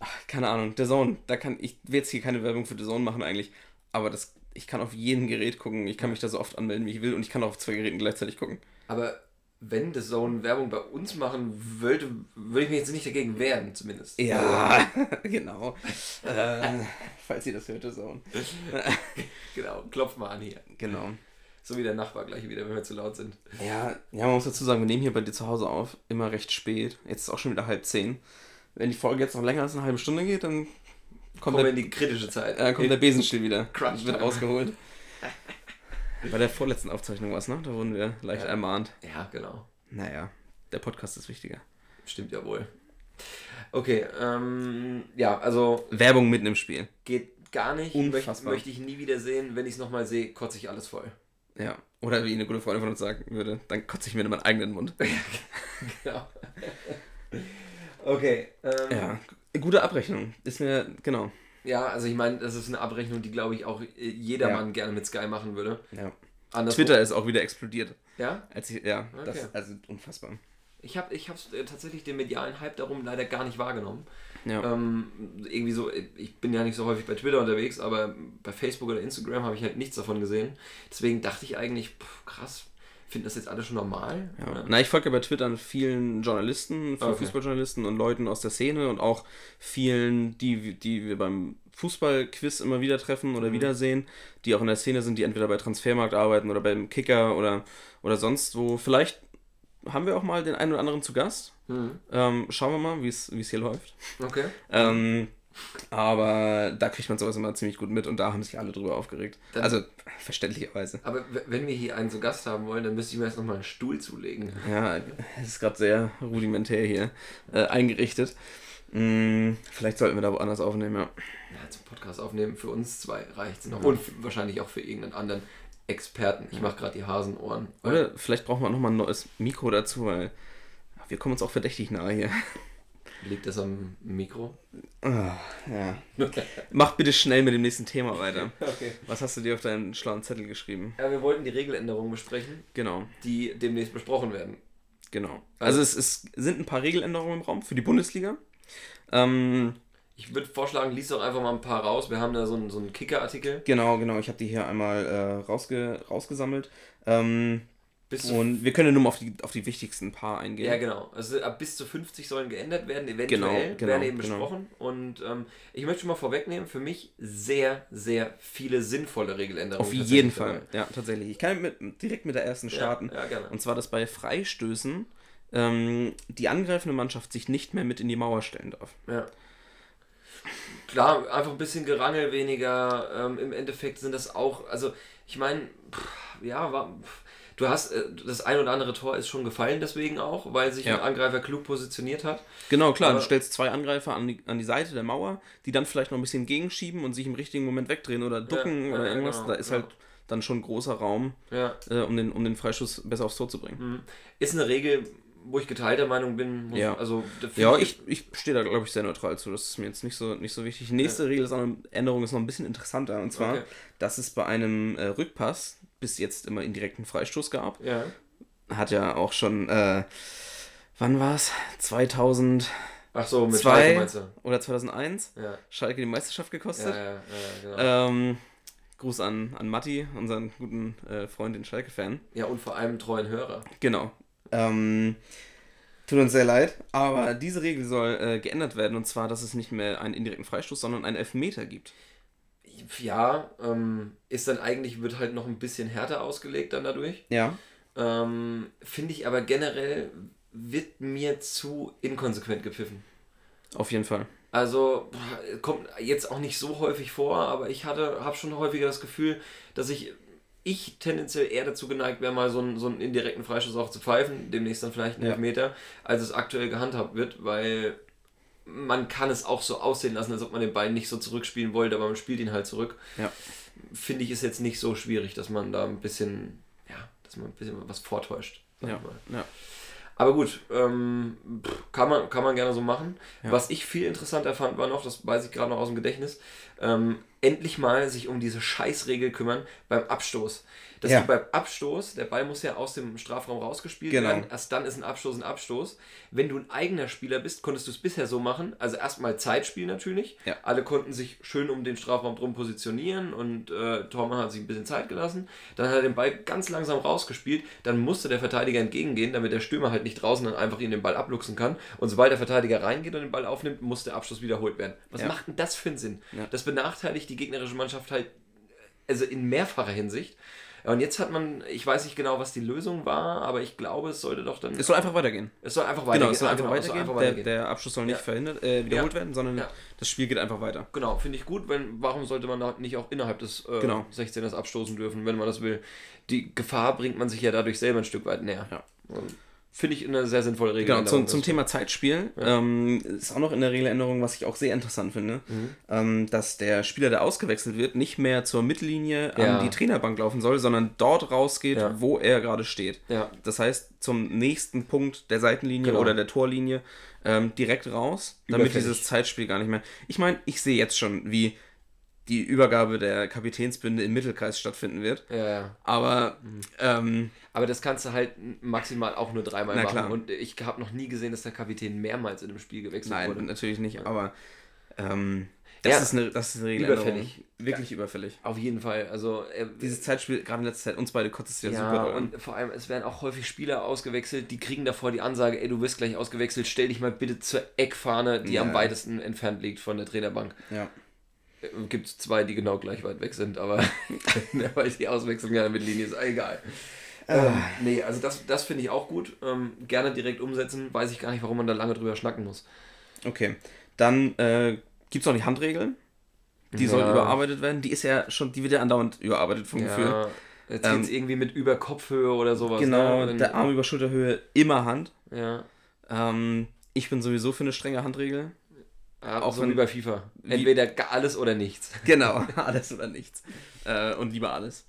ach, keine Ahnung. Der Zone, da kann ich will jetzt hier keine Werbung für The Zone machen eigentlich, aber das, ich kann auf jedem Gerät gucken. Ich kann mich da so oft anmelden, wie ich will, und ich kann auch auf zwei Geräten gleichzeitig gucken. Aber wenn The Zone Werbung bei uns machen würde, würde ich mich jetzt nicht dagegen wehren, zumindest. Ja, genau. äh, falls ihr das hört, The Zone. Genau, klopf mal an hier. Genau. So wie der Nachbar gleich wieder, wenn wir zu laut sind. Ja, ja, man muss dazu sagen, wir nehmen hier bei dir zu Hause auf, immer recht spät. Jetzt ist auch schon wieder halb zehn. Wenn die Folge jetzt noch länger als eine halbe Stunde geht, dann kommt, wir der, in die kritische Zeit. äh, kommt der Besenstiel wieder. Crunch wird rausgeholt. Bei der vorletzten Aufzeichnung war es, ne? Da wurden wir leicht Ja. ermahnt. Ja, genau. Naja, der Podcast ist wichtiger. Stimmt ja wohl. Okay, ähm, ja, also Werbung mitten im Spiel. geht gar nicht. Möchte, Unfassbar. möchte ich nie wieder sehen. Wenn ich es nochmal sehe, kotze ich alles voll. Ja. Oder wie eine gute Freundin von uns sagen würde, dann kotze ich mir in meinen eigenen Mund. Genau. okay. Ähm. Ja. Gute Abrechnung. Ist mir, genau. Also ich meine, das ist eine Abrechnung, die glaube ich auch äh, jedermann Ja. gerne mit Sky machen würde. Ja. Anderswo- Twitter ist auch wieder explodiert. Ja? Als ich, ja, das Okay. also unfassbar. Ich habe ich hab's, äh, tatsächlich den medialen Hype darum leider gar nicht wahrgenommen. Ja. Ähm, irgendwie so, ich bin ja nicht so häufig bei Twitter unterwegs, aber bei Facebook oder Instagram habe ich halt nichts davon gesehen. Deswegen dachte ich eigentlich, pff, krass, finden das jetzt alle schon normal? Ja. Na, ich folge ja bei Twitter vielen Journalisten, vielen Okay. Fußballjournalisten und Leuten aus der Szene und auch vielen, die, die wir beim Fußballquiz immer wieder treffen oder wiedersehen, die auch in der Szene sind, die entweder bei Transfermarkt arbeiten oder beim Kicker oder, oder sonst wo. Vielleicht haben wir auch mal den einen oder anderen zu Gast. Mhm. Ähm, schauen wir mal, wie es wie es hier läuft. Okay. Ähm, aber da kriegt man sowas immer ziemlich gut mit und da haben sich alle drüber aufgeregt. Dann- also verständlicherweise. Aber wenn wir hier einen zu Gast haben wollen, dann müsste ich mir erst nochmal einen Stuhl zulegen. Ja, es ist gerade sehr rudimentär hier äh, eingerichtet. Hm, vielleicht sollten wir da woanders aufnehmen, ja. Ja, zum Podcast aufnehmen, für uns zwei reicht es noch. Und f- wahrscheinlich auch für irgendeinen anderen Experten. Ich mache gerade die Hasenohren. Oder vielleicht brauchen wir auch nochmal ein neues Mikro dazu, weil wir kommen uns auch verdächtig nahe hier. Liegt das am Mikro? Ah, ja. Mach bitte schnell mit dem nächsten Thema weiter. Okay. Was hast du dir auf deinen schlauen Zettel geschrieben? Ja, wir wollten die Regeländerungen besprechen, Genau, die demnächst besprochen werden. genau. Also es, es sind ein paar Regeländerungen im Raum für die Bundesliga. Ähm, Ich würde vorschlagen, lies doch einfach mal ein paar raus. Wir haben da so einen, so einen Kicker-Artikel. genau, genau. Ich habe die hier einmal äh, rausge rausgesammelt. Ähm, Bis und wir können nur mal auf die, auf die wichtigsten paar eingehen. ja, genau. Also ab bis zu 50 sollen geändert werden, eventuell Genau, genau, werden eben genau. besprochen. Und ähm, ich möchte schon mal vorwegnehmen, für mich sehr, sehr viele sinnvolle Regeländerungen. Auf jeden Fall, dabei. ja, tatsächlich. Ich kann mit, direkt mit der ersten starten. Ja, ja, gerne. Und zwar, dass bei Freistößen ähm, die angreifende Mannschaft sich nicht mehr mit in die Mauer stellen darf. Ja. Klar, einfach ein bisschen Gerangel weniger. Ähm, Im Endeffekt sind das auch, also ich meine, ja, war, pff, du hast, äh, das ein oder andere Tor ist schon gefallen deswegen auch, weil sich Ja. ein Angreifer klug positioniert hat. Genau, klar, Aber- du stellst zwei Angreifer an die, an die Seite der Mauer, die dann vielleicht noch ein bisschen gegenschieben und sich im richtigen Moment wegdrehen oder ducken Ja, oder ja, irgendwas. genau, da ist genau. halt dann schon großer Raum, Ja. äh, um, den, um den Freischuss besser aufs Tor zu bringen. Mhm. Ist eine Regel, wo ich geteilter Meinung bin. Muss, Ja. Also, Ja, ich, ich stehe da, glaube ich, sehr neutral zu. Das ist mir jetzt nicht so, nicht so wichtig. Die nächste Regel ist eine Änderung, ist noch ein bisschen interessanter. Und zwar, Okay. dass es bei einem äh, Rückpass bis jetzt immer indirekten Freistoß gab. Ja. Hat ja auch schon, äh, wann war es? 2002 Ach so, mit Schalke meinst du? oder 2001? Ja. Schalke die Meisterschaft Ja, gekostet. ja, ja, genau. Ähm, Gruß an, an Matti, unseren guten äh, Freund, den Schalke-Fan. ja, und vor allem treuen Hörer. Genau. Ähm, tut uns sehr leid, aber diese Regel soll äh, geändert werden und zwar, dass es nicht mehr einen indirekten Freistoß, sondern einen Elfmeter gibt. Ja, ähm, ist dann eigentlich, wird halt noch ein bisschen härter ausgelegt dann dadurch. Ja. Ähm, Finde ich aber generell wird mir zu inkonsequent gepfiffen. Auf jeden Fall. Also kommt jetzt auch nicht so häufig vor, aber ich hatte, habe schon häufiger das Gefühl, dass ich, ich tendenziell eher dazu geneigt wäre, mal so einen, so einen indirekten Freischuss auch zu pfeifen, demnächst dann vielleicht einen Ja. Elfmeter, als es aktuell gehandhabt wird, weil man kann es auch so aussehen lassen, als ob man den Ball nicht so zurückspielen wollte, aber man spielt ihn halt zurück. Ja. Finde ich ist jetzt nicht so schwierig, dass man da ein bisschen, ja, dass man ein bisschen was vortäuscht. Ja. Ja. Aber gut, ähm, kann, man, kann man gerne so machen. Ja. Was ich viel interessanter fand, war noch, das weiß ich gerade noch aus dem Gedächtnis, ähm, endlich mal sich um diese Scheißregel kümmern beim Abstoß. Dass Ja. du beim Abstoß, der Ball muss ja aus dem Strafraum rausgespielt Genau. werden, erst dann ist ein Abstoß ein Abstoß. Wenn du ein eigener Spieler bist, konntest du es bisher so machen, also erstmal Zeitspiel natürlich. Ja. Alle konnten sich schön um den Strafraum drum positionieren und äh, Tormann hat sich ein bisschen Zeit gelassen. Dann hat er den Ball ganz langsam rausgespielt. Dann musste der Verteidiger entgegengehen, damit der Stürmer halt nicht draußen dann einfach ihn den Ball abluchsen kann. Und sobald der Verteidiger reingeht und den Ball aufnimmt, muss der Abschluss wiederholt werden. Was Ja. macht denn das für einen Sinn? Das benachteiligt die gegnerische Mannschaft halt also in mehrfacher Hinsicht. Und jetzt hat man, ich weiß nicht genau, was die Lösung war, aber ich glaube, es sollte doch dann. Es soll einfach weitergehen. Es soll einfach weitergehen. Genau, es soll einfach genau, es soll weitergehen. einfach Der, weitergehen. der Abschluss soll nicht Ja. verhindert, äh, wiederholt Ja. werden, sondern Ja. das Spiel geht einfach weiter. Genau, finde ich gut, wenn, warum sollte man da nicht auch innerhalb des äh, Genau. 16ers abstoßen dürfen, wenn man das will? Die Gefahr bringt man sich ja dadurch selber ein Stück weit näher. Ja. Und finde ich eine sehr sinnvolle Regel. Genau, zum, zum Thema Zeitspiel ähm, ist auch noch in der Regeländerung, was ich auch sehr interessant finde, Mhm. ähm, dass der Spieler, der ausgewechselt wird, nicht mehr zur Mittellinie Ja. an die Trainerbank laufen soll, sondern dort rausgeht, Ja. wo er gerade steht. Ja. Das heißt, zum nächsten Punkt der Seitenlinie Genau. oder der Torlinie ähm, direkt raus, damit Überfällig. dieses Zeitspiel gar nicht mehr. Ich meine, ich sehe jetzt schon, wie die Übergabe der Kapitänsbinde im Mittelkreis stattfinden wird. Ja, ja. Aber Mhm. ähm, Aber das kannst du halt maximal auch nur dreimal machen. klar. Und ich habe noch nie gesehen, dass der Kapitän mehrmals in einem Spiel gewechselt nein, wurde. natürlich nicht. Aber ähm, das, Ja. ist eine, das ist eine Regeländerung. Überfällig. Wirklich überfällig. Auf jeden Fall. Also äh, Dieses Zeitspiel, gerade in letzter Zeit, uns beide kotzt es ja, ja, super und vor allem, es werden auch häufig Spieler ausgewechselt, die kriegen davor die Ansage, ey, du wirst gleich ausgewechselt, stell dich mal bitte zur Eckfahne, die Ja. am weitesten entfernt liegt von der Trainerbank. Ja. Gibt es zwei, die genau gleich weit weg sind, aber weil die Auswechslung ja mit Linie ist egal. Ähm, nee, also das, das finde ich auch gut. Ähm, gerne direkt umsetzen. Weiß ich gar nicht, warum man da lange drüber schnacken muss. Okay. Dann äh, gibt es noch die Handregel. Die soll Ja. überarbeitet werden. Die ist ja schon, die wird ja andauernd überarbeitet vom Gefühl. Ja, jetzt Ähm, geht's irgendwie mit über Kopfhöhe oder sowas. Genau, ne? Der Arm über Schulterhöhe immer Hand. Ja, Ähm, ich bin sowieso für eine strenge Handregel. Ja Auch so wenn- wie bei FIFA. Entweder alles oder nichts. Genau, alles oder nichts. Äh, und lieber alles.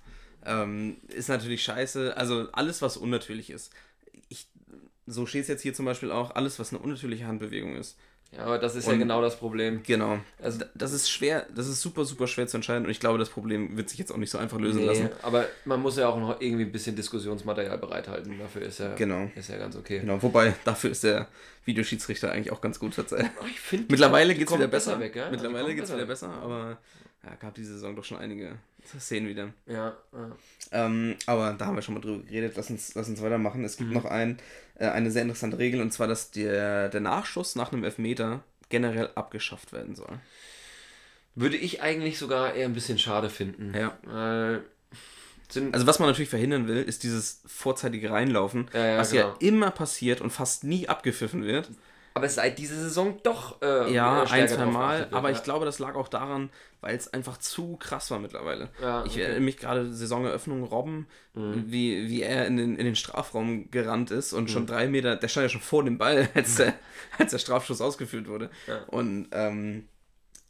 Ähm, ist natürlich scheiße. Also alles, was unnatürlich ist. Ich, so steht es jetzt hier zum Beispiel auch, alles, was eine unnatürliche Handbewegung ist. Ja, aber das ist ja Und- genau das Problem. Genau. Also, Das ist schwer, das ist super, super schwer zu entscheiden und ich glaube, das Problem wird sich jetzt auch nicht so einfach lösen lassen. nee, aber man muss ja auch noch irgendwie ein bisschen Diskussionsmaterial bereithalten. Dafür ist ja, Genau. ist ja ganz okay. Genau, wobei dafür ist der Videoschiedsrichter eigentlich auch ganz gut. Oh, ich find, Mittlerweile geht es wieder besser. weg, ja? Mittlerweile geht es besser wieder weg. besser, aber ja, gab diese Saison doch schon einige Szenen wieder. Ja, ja. Ähm, aber da haben wir schon mal drüber geredet. Lass uns, lass uns weitermachen. Es Mhm. gibt noch ein, äh, eine sehr interessante Regel und zwar, dass der, der Nachschuss nach einem Elfmeter generell abgeschafft werden soll. Würde ich eigentlich sogar eher ein bisschen schade finden. Ja. Sind, Also was man natürlich verhindern will, ist dieses vorzeitige Reinlaufen, Ja, ja, was genau. ja immer passiert und fast nie abgepfiffen wird. Aber seit dieser Saison doch äh, Ja, äh, ein, zwei Mal, wird, aber ja. ich glaube, das lag auch daran, weil es einfach zu krass war mittlerweile. Ja, Ich okay. erinnere mich gerade Saisoneröffnung Robben, wie, wie er in den, in den Strafraum gerannt ist und schon drei Meter, der stand ja schon vor dem Ball, als der, als der Strafschuss ausgeführt wurde. Ja. Und ähm,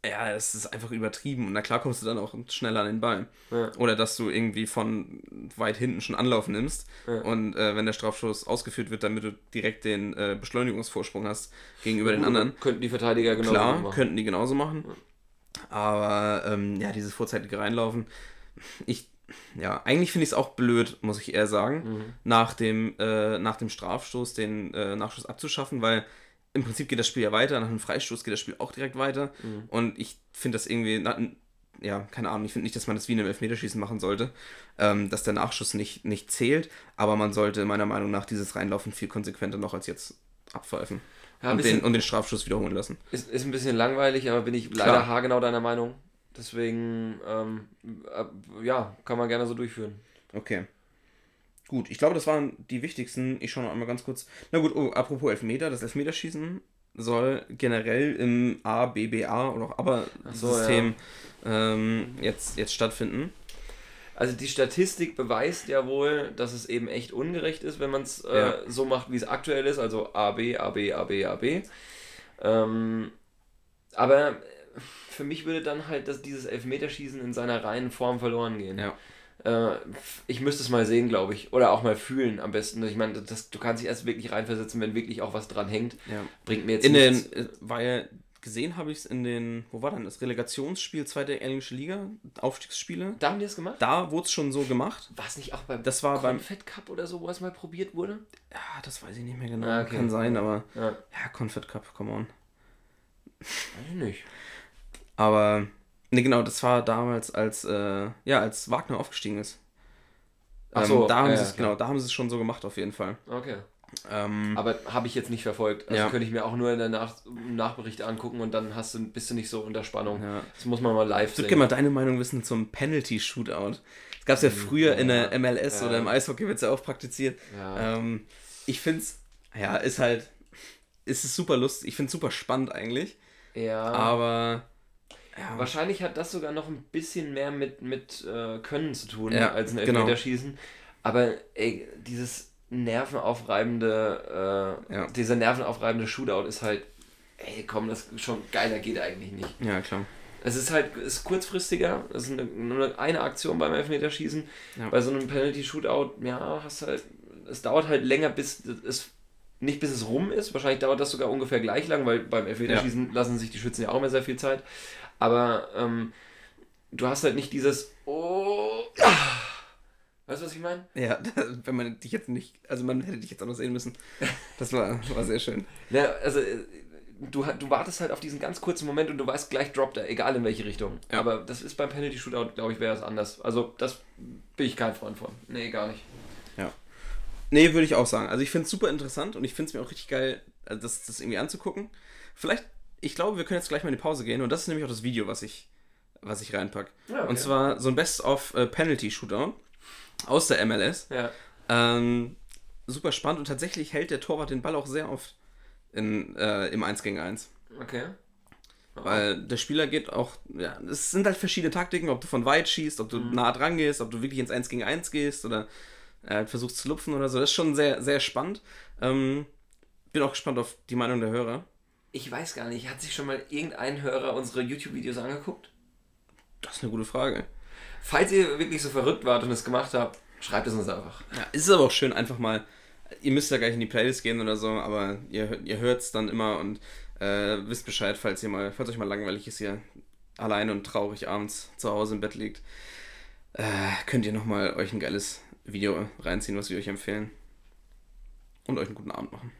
ja, es ist einfach übertrieben und na klar kommst du dann auch schneller an den Ball. Ja. Oder dass du irgendwie von weit hinten schon Anlauf nimmst Ja. und äh, wenn der Strafschuss ausgeführt wird, damit du direkt den äh, Beschleunigungsvorsprung hast gegenüber den anderen. Könnten die Verteidiger genau Klar, machen. könnten die genauso machen. Aber ähm, ja, dieses vorzeitige Reinlaufen, ich, ja, eigentlich finde ich es auch blöd, muss ich eher sagen, Mhm. nach, dem, äh, nach dem Strafstoß den äh, Nachschuss abzuschaffen, weil im Prinzip geht das Spiel ja weiter, nach einem Freistoß geht das Spiel auch direkt weiter. Mhm. Und ich finde das irgendwie, na, ja, keine Ahnung, ich finde nicht, dass man das wie in einem Elfmeterschießen machen sollte, ähm, dass der Nachschuss nicht, nicht zählt, aber man sollte meiner Meinung nach dieses Reinlaufen viel konsequenter noch als jetzt abpfeifen. Ja, und, den, und den Strafschuss wiederholen lassen. Ist, ist ein bisschen langweilig, aber bin ich leider Klar. haargenau deiner Meinung. Deswegen, ähm, äh, ja, kann man gerne so durchführen. Okay. Gut, ich glaube, das waren die wichtigsten. Ich schaue noch einmal ganz kurz. Na gut, oh, apropos Elfmeter, das Elfmeterschießen soll generell im ABBA oder auch so, ABBA-System ähm, jetzt, jetzt stattfinden. Also die Statistik beweist ja wohl, dass es eben echt ungerecht ist, wenn man es äh, Ja. so macht, wie es aktuell ist, also AB, AB, AB, AB. Ähm, aber für mich würde dann halt das, dieses Elfmeterschießen in seiner reinen Form verloren gehen. Ja. Äh, ich müsste es mal sehen, glaube ich. Oder auch mal fühlen am besten. Ich meine, das, du kannst dich erst wirklich reinversetzen, wenn wirklich auch was dran hängt. Ja. Bringt mir jetzt In nichts. den, äh, ja, gesehen habe ich es in den, wo war denn das? Relegationsspiel, zweite englische Liga, Aufstiegsspiele. Da haben die es gemacht? Da wurde es schon so gemacht. War es nicht auch beim Das war beim, Confed Cup oder so, wo es mal probiert wurde? ja, das weiß ich nicht mehr genau, Ah, okay. kann sein, aber, Ja, ja, Confed Cup, come on. weiß ich nicht. Aber, ne, genau, das war damals, als, äh, ja, als Wagner aufgestiegen ist. Ach so, ähm, da haben ja, sie ja, es, genau, da haben sie es schon so gemacht, auf jeden Fall. Okay. Ähm, Aber habe ich jetzt nicht verfolgt. Also Ja. könnte ich mir auch nur in der Nach Nachberichte angucken und dann hast du, bist du nicht so unter Spannung. ja. Das muss man mal live Ich würde sehen. gerne mal deine Meinung wissen zum Penalty-Shootout. Das gab es ja früher in der MLS Ja. oder im Eishockey wird es ja auch praktiziert. Ja. Ähm, ich finde es, ja, ist halt, ist es super lustig. Ich finde es super spannend eigentlich. ja. Aber, ja, Wahrscheinlich hat das sogar noch ein bisschen mehr mit, mit äh, Können zu tun Ja, als ein genau. Elfmeterschießen. Aber ey, dieses nervenaufreibende, äh, Ja. dieser nervenaufreibende Shootout ist halt, ey, komm, das schon geiler geht eigentlich nicht. Ja, klar. Es ist halt ist kurzfristiger, es ist eine, nur eine Aktion beim Elfmeterschießen. Ja. Bei so einem Penalty-Shootout, ja, hast halt, es dauert halt länger, bis es, nicht bis es rum ist. Wahrscheinlich dauert das sogar ungefähr gleich lang, weil beim Elfmeterschießen lassen sich die Schützen ja auch immer sehr viel Zeit. Aber ähm, du hast halt nicht dieses, oh, ah. weißt du, was ich meine? Ja, wenn man dich jetzt nicht, also man hätte dich jetzt auch noch sehen müssen. Das war, war sehr schön. Ja, also äh, du, du wartest halt auf diesen ganz kurzen Moment und du weißt, gleich droppt er, egal in welche Richtung. Ja. Aber das ist beim Penalty Shootout, glaube ich, wäre es anders. Also das bin ich kein Freund von. Nee, gar nicht. Nee, würde ich auch sagen. Also ich finde es super interessant und ich finde es mir auch richtig geil, also das, das irgendwie anzugucken. Vielleicht, ich glaube, wir können jetzt gleich mal in die Pause gehen und das ist nämlich auch das Video, was ich, was ich reinpack. Ja, okay. Und zwar so ein Best-of äh, aus der MLS. Ja. Ähm, super spannend und tatsächlich hält der Torwart den Ball auch sehr oft in, äh, im 1 gegen 1. Okay. Weil der Spieler geht auch, ja, es sind halt verschiedene Taktiken, ob du von weit schießt, ob du nah dran gehst, ob du wirklich ins 1 gegen 1 gehst oder äh, versuchst zu lupfen oder so. Das ist schon sehr, sehr spannend. Ähm, bin auch gespannt auf die Meinung der Hörer. Ich weiß gar nicht, hat sich schon mal irgendein Hörer unsere YouTube-Videos angeguckt? Das ist eine gute Frage. Falls ihr wirklich so verrückt wart und es gemacht habt, schreibt es uns einfach. Ja, es ist aber auch schön, einfach mal, ihr müsst ja gleich in die Playlist gehen oder so, aber ihr, ihr hört es dann immer und äh, wisst Bescheid, falls ihr mal, falls euch mal langweilig ist, ihr alleine und traurig abends zu Hause im Bett liegt, äh, könnt ihr nochmal euch ein geiles Video reinziehen, was wir euch empfehlen. Und euch einen guten Abend machen.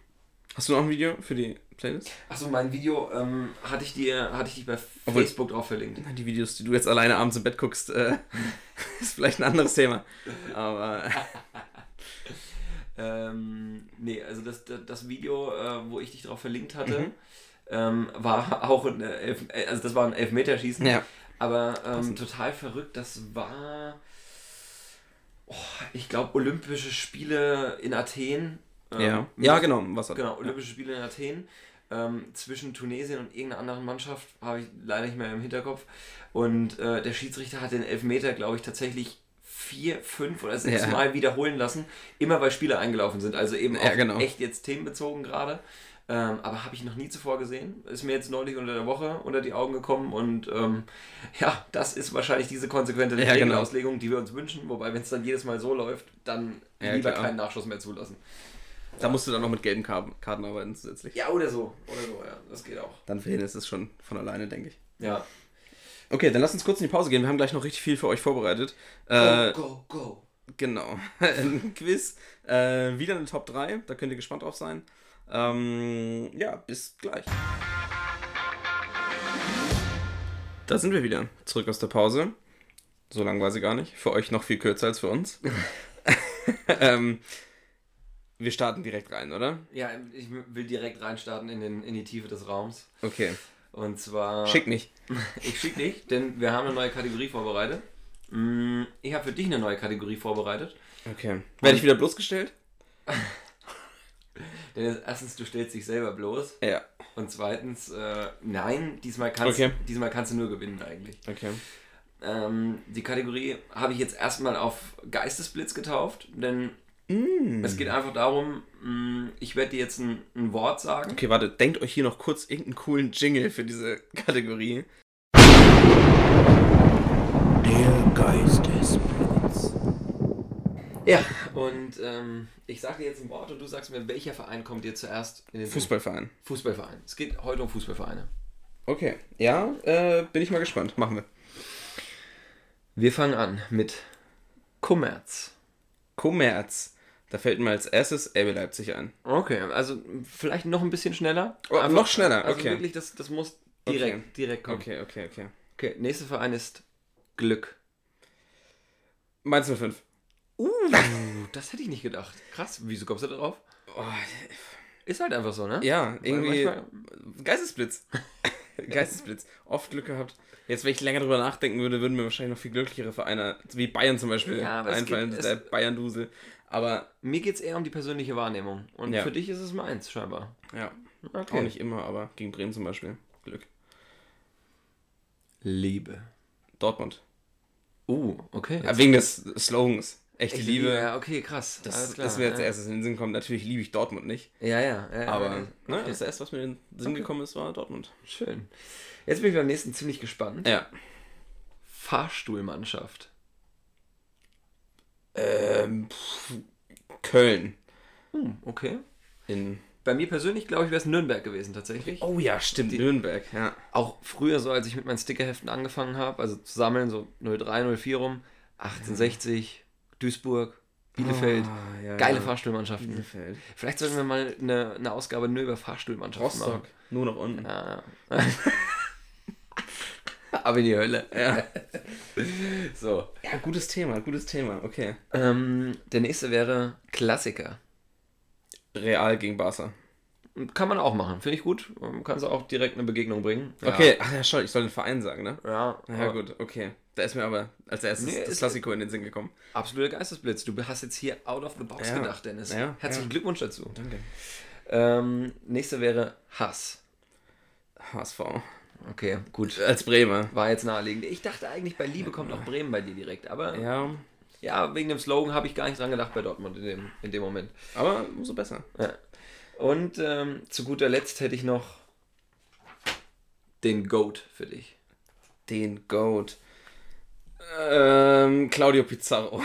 Hast du noch ein Video für die Playlist? Achso, mein Video ähm, hatte ich dir, hatte ich dich bei Obwohl- Facebook drauf verlinkt. Die Videos, die du jetzt alleine abends im Bett guckst, äh, ist vielleicht ein anderes Thema. Aber Ähm, nee, also das, das, Video, äh, wo ich dich drauf verlinkt hatte, Mhm. ähm, war auch ein, äh, Elf, äh, also das war ein Elfmeterschießen. ja. Aber ähm, total verrückt, das war, oh, ich glaube, Olympische Spiele in Athen. Ähm, Ja. ja, genau. Was hat Genau, Olympische Spiele in Athen. Ähm, zwischen Tunesien und irgendeiner anderen Mannschaft habe ich leider nicht mehr im Hinterkopf. Und äh, der Schiedsrichter hat den Elfmeter, glaube ich, tatsächlich vier, fünf oder sechs Ja. Mal wiederholen lassen, immer weil Spieler eingelaufen sind. Also eben auch Ja, genau. echt jetzt themenbezogen gerade. Ähm, aber habe ich noch nie zuvor gesehen. Ist mir jetzt neulich unter der Woche unter die Augen gekommen und ähm, ja, das ist wahrscheinlich diese konsequente Ja, genau. Regelauslegung, die wir uns wünschen. Wobei, wenn es dann jedes Mal so läuft, dann Ja, lieber klar. keinen Nachschuss mehr zulassen. Da musst du dann noch mit gelben Karten, arbeiten zusätzlich. Ja, oder so. Oder so, ja. Das geht auch. Dann verhindert es schon von alleine, denke ich. Ja. Okay, dann lass uns kurz in die Pause gehen. Wir haben gleich noch richtig viel für euch vorbereitet. Äh, go, go. Genau. Ein Quiz. Äh, wieder eine Top 3. Da könnt ihr gespannt drauf sein. Ähm, ja, bis gleich. Da sind wir wieder. Zurück aus der Pause. So lang war sie gar nicht. Für euch noch viel kürzer als für uns. ähm, wir starten direkt rein, oder? Ja, ich will direkt reinstarten in, den, in die Tiefe des Raums. Okay. Und zwar. Schick nicht. Ich schick dich, denn wir haben eine neue Kategorie vorbereitet. Mm, Ich habe für dich eine neue Kategorie vorbereitet. Okay. Werde ich wieder bloßgestellt? Denn erstens, du stellst dich selber bloß. Ja. Und zweitens, äh, nein, diesmal kannst, Okay. diesmal kannst du nur gewinnen eigentlich. Okay. Ähm, die Kategorie habe ich jetzt erstmal auf Geistesblitz getauft, denn Mm. es geht einfach darum, mm, ich werde dir jetzt ein, ein Wort sagen. Okay, warte, denkt euch hier noch kurz irgendeinen coolen Jingle für diese Kategorie. Der Geistesblitz. Ja, und ähm, ich sage dir jetzt ein Wort und du sagst mir, welcher Verein kommt dir zuerst in den Sinn? Fußballverein. Fußballverein. Es geht heute um Fußballvereine. Okay. Ja, äh, bin ich mal gespannt. Machen wir. Wir fangen an mit Kommerz. Kommerz. Da fällt mir als erstes RB Leipzig ein. Okay, also vielleicht noch ein bisschen schneller. Oh, noch schneller, Also okay. wirklich, das, das muss direkt, Okay. direkt kommen. Okay, okay, okay. okay, nächster Verein ist Glück. Mainz 05. Uh, das hätte ich nicht gedacht. Krass, wieso kommst du da drauf? Oh, Ist halt einfach so, ne? ja, irgendwie. manchmal- Geistesblitz. Geistesblitz. Oft Glück gehabt. Jetzt, wenn ich länger drüber nachdenken würde, würden mir wahrscheinlich noch viel glücklichere Vereine, wie Bayern zum Beispiel, Ja, einfallen. gibt- der Bayern-Dusel. Aber, Mir geht es eher um die persönliche Wahrnehmung. Und Ja. für dich ist es meins, scheinbar. ja, Okay. auch nicht immer, aber gegen Bremen zum Beispiel. Glück. Liebe. Dortmund. Uh, okay. Ja, wegen des Slogans. Echte Echte Liebe. Ja, okay, krass. Das Alles klar, ist mir als ja. erstes in den Sinn gekommen. Natürlich liebe ich Dortmund nicht. Ja, ja. ja Aber ja, ne, okay. das erste, was mir in den Sinn gekommen ist, war Dortmund. Schön. Jetzt bin ich beim nächsten ziemlich gespannt. Ja. Fahrstuhlmannschaft. Ähm, Köln. Hm, okay. In Bei mir persönlich, glaube ich, wäre es Nürnberg gewesen, tatsächlich. oh ja, stimmt. Nürnberg, ja. Auch früher so, als ich mit meinen Stickerheften angefangen habe, also zu sammeln, so 03, 04 rum, 1860, Duisburg, Bielefeld. Ah, ja, Geile ja. Fahrstuhlmannschaften. Bielefeld. Vielleicht sollten wir mal eine, eine Ausgabe nur über Fahrstuhlmannschaften Rostock. machen. Nur noch unten. Ja. Aber in die Hölle. Ja. So. ja, gutes Thema, gutes Thema. Okay. Ähm, der nächste wäre Klassiker. Real gegen Barca. Kann man auch machen, finde ich gut. Ähm, Kannst du auch direkt eine Begegnung bringen. Ja. Okay, ach ja, schon, ich soll den Verein sagen, ne? Ja, Ja, gut, okay. Da ist mir aber als erstes Nee, das Klassiko in den Sinn gekommen. Absoluter Geistesblitz. Du hast jetzt hier out of the box Ja. gedacht, Dennis. Ja, Herzlichen. Glückwunsch dazu. Danke. Ähm, nächste wäre Hass. HSV. Okay, gut. Als Bremer. War jetzt naheliegend. Ich dachte eigentlich, bei Liebe kommt auch Bremen bei dir direkt. Aber ja, Ja, wegen dem Slogan habe ich gar nicht dran gedacht bei Dortmund in dem, in dem Moment. aber umso besser. Ja. Und ähm, zu guter Letzt hätte ich noch den Goat für dich. Den Goat. Ähm, Claudio Pizarro.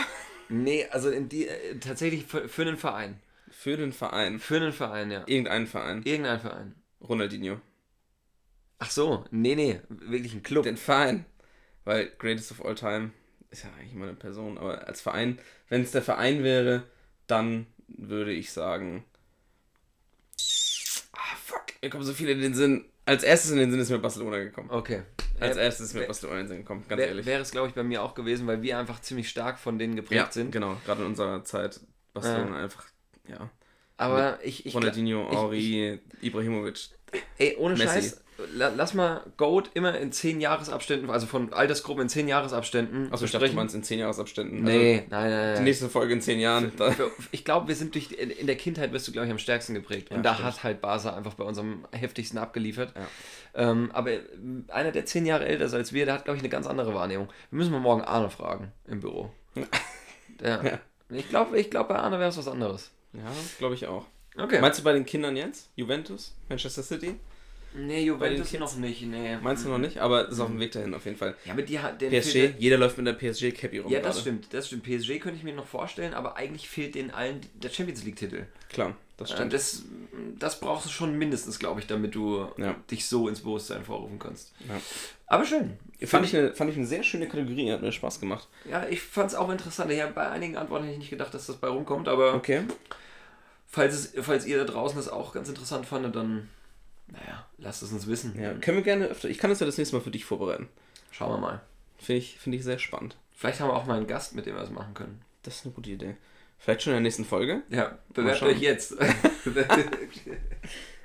Nee, also die, äh, tatsächlich für, für einen Verein. Für den Verein. Für einen Verein, ja. Irgendeinen Verein. Irgendein Verein. Ronaldinho. Ach so, nee, nee, wirklich ein Club. Den Verein. Weil Greatest of All Time ist ja eigentlich immer eine Person, aber als Verein, wenn es der Verein wäre, dann würde ich sagen. Ah, fuck. Mir kommen so viele in den Sinn. Als erstes in den Sinn ist mir Barcelona gekommen. Okay. Als Äh, erstes ist mir wär- Barcelona in den Sinn gekommen, ganz Wäre ehrlich. wär es, glaube ich, bei mir auch gewesen, weil wir einfach ziemlich stark von denen geprägt ja, sind. genau. Gerade in unserer Zeit Barcelona einfach, ja. Aber ich, ich, Ronaldinho, Henri, Ibrahimovic. Ey, ohne Messi. Scheiß, lass mal Goat immer in 10 Jahresabständen, also von Altersgruppen in 10 Jahresabständen Achso, ich dachte, du meinst in 10 Jahresabständen. Nee, nein, nein, Also, die nein. nächste Folge in 10 Jahren. Ich glaube, wir sind durch in, der Kindheit wirst du glaube ich am stärksten geprägt Ja, und da stimmt. hat halt Barca einfach bei unserem heftigsten abgeliefert. Ja. Ähm, aber einer, der 10 Jahre älter ist als wir, der hat glaube ich eine ganz andere Wahrnehmung. Wir müssen mal morgen Arne fragen im Büro. Der, Ja. Ich glaube, ich glaub, bei Arne wäre es was anderes. ja, glaube ich auch. Okay. Meinst du bei den Kindern jetzt? Juventus? Manchester City? Nee, Juventus noch nicht. Nee. Meinst du noch nicht? Aber ist auf dem Weg dahin auf jeden Fall. Ja, aber die hat den PSG, fehlt- jeder läuft mit der PSG-Cappy rum. Ja, das gerade. stimmt, das stimmt. PSG könnte ich mir noch vorstellen, aber eigentlich fehlt denen allen der Champions League-Titel. Klar, das Äh, stimmt. Das, das brauchst du schon mindestens, glaube ich, damit du Ja. dich so ins Bewusstsein vorrufen kannst. Ja. Aber schön. fand, ich eine, fand ich eine sehr schöne Kategorie, hat mir Spaß gemacht. Ja, ich fand es auch interessant. Habe bei einigen Antworten hätte ich nicht gedacht, dass das bei rumkommt, aber Okay. falls, es, falls ihr da draußen das auch ganz interessant fandet, dann, naja, lasst es uns wissen. Ja, können wir gerne öfter. Ich kann das ja das nächste Mal für dich vorbereiten. Schauen wir mal. Finde ich, finde ich sehr spannend. Vielleicht haben wir auch mal einen Gast, mit dem wir das machen können. Das ist eine gute Idee. Vielleicht schon in der nächsten Folge. Ja, bewerbt euch jetzt.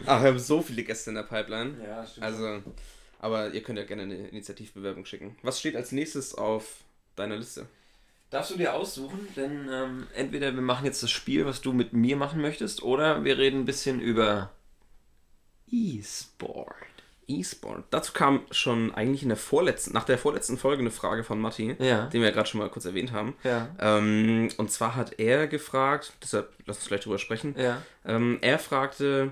Ach, wir haben so viele Gäste in der Pipeline. ja, stimmt. Also, aber ihr könnt ja gerne eine Initiativbewerbung schicken. Was steht als nächstes auf deiner Liste? Darfst du dir aussuchen, denn ähm, entweder wir machen jetzt das Spiel, was du mit mir machen möchtest, oder wir reden ein bisschen über E-Sport. E-Sport. Dazu kam schon eigentlich in der vorletzten, nach der vorletzten Folge eine Frage von Matti, Ja. den wir ja gerade schon mal kurz erwähnt haben. Ja. Ähm, und zwar hat er gefragt, deshalb lass uns gleich drüber sprechen. Ja. Ähm, er fragte,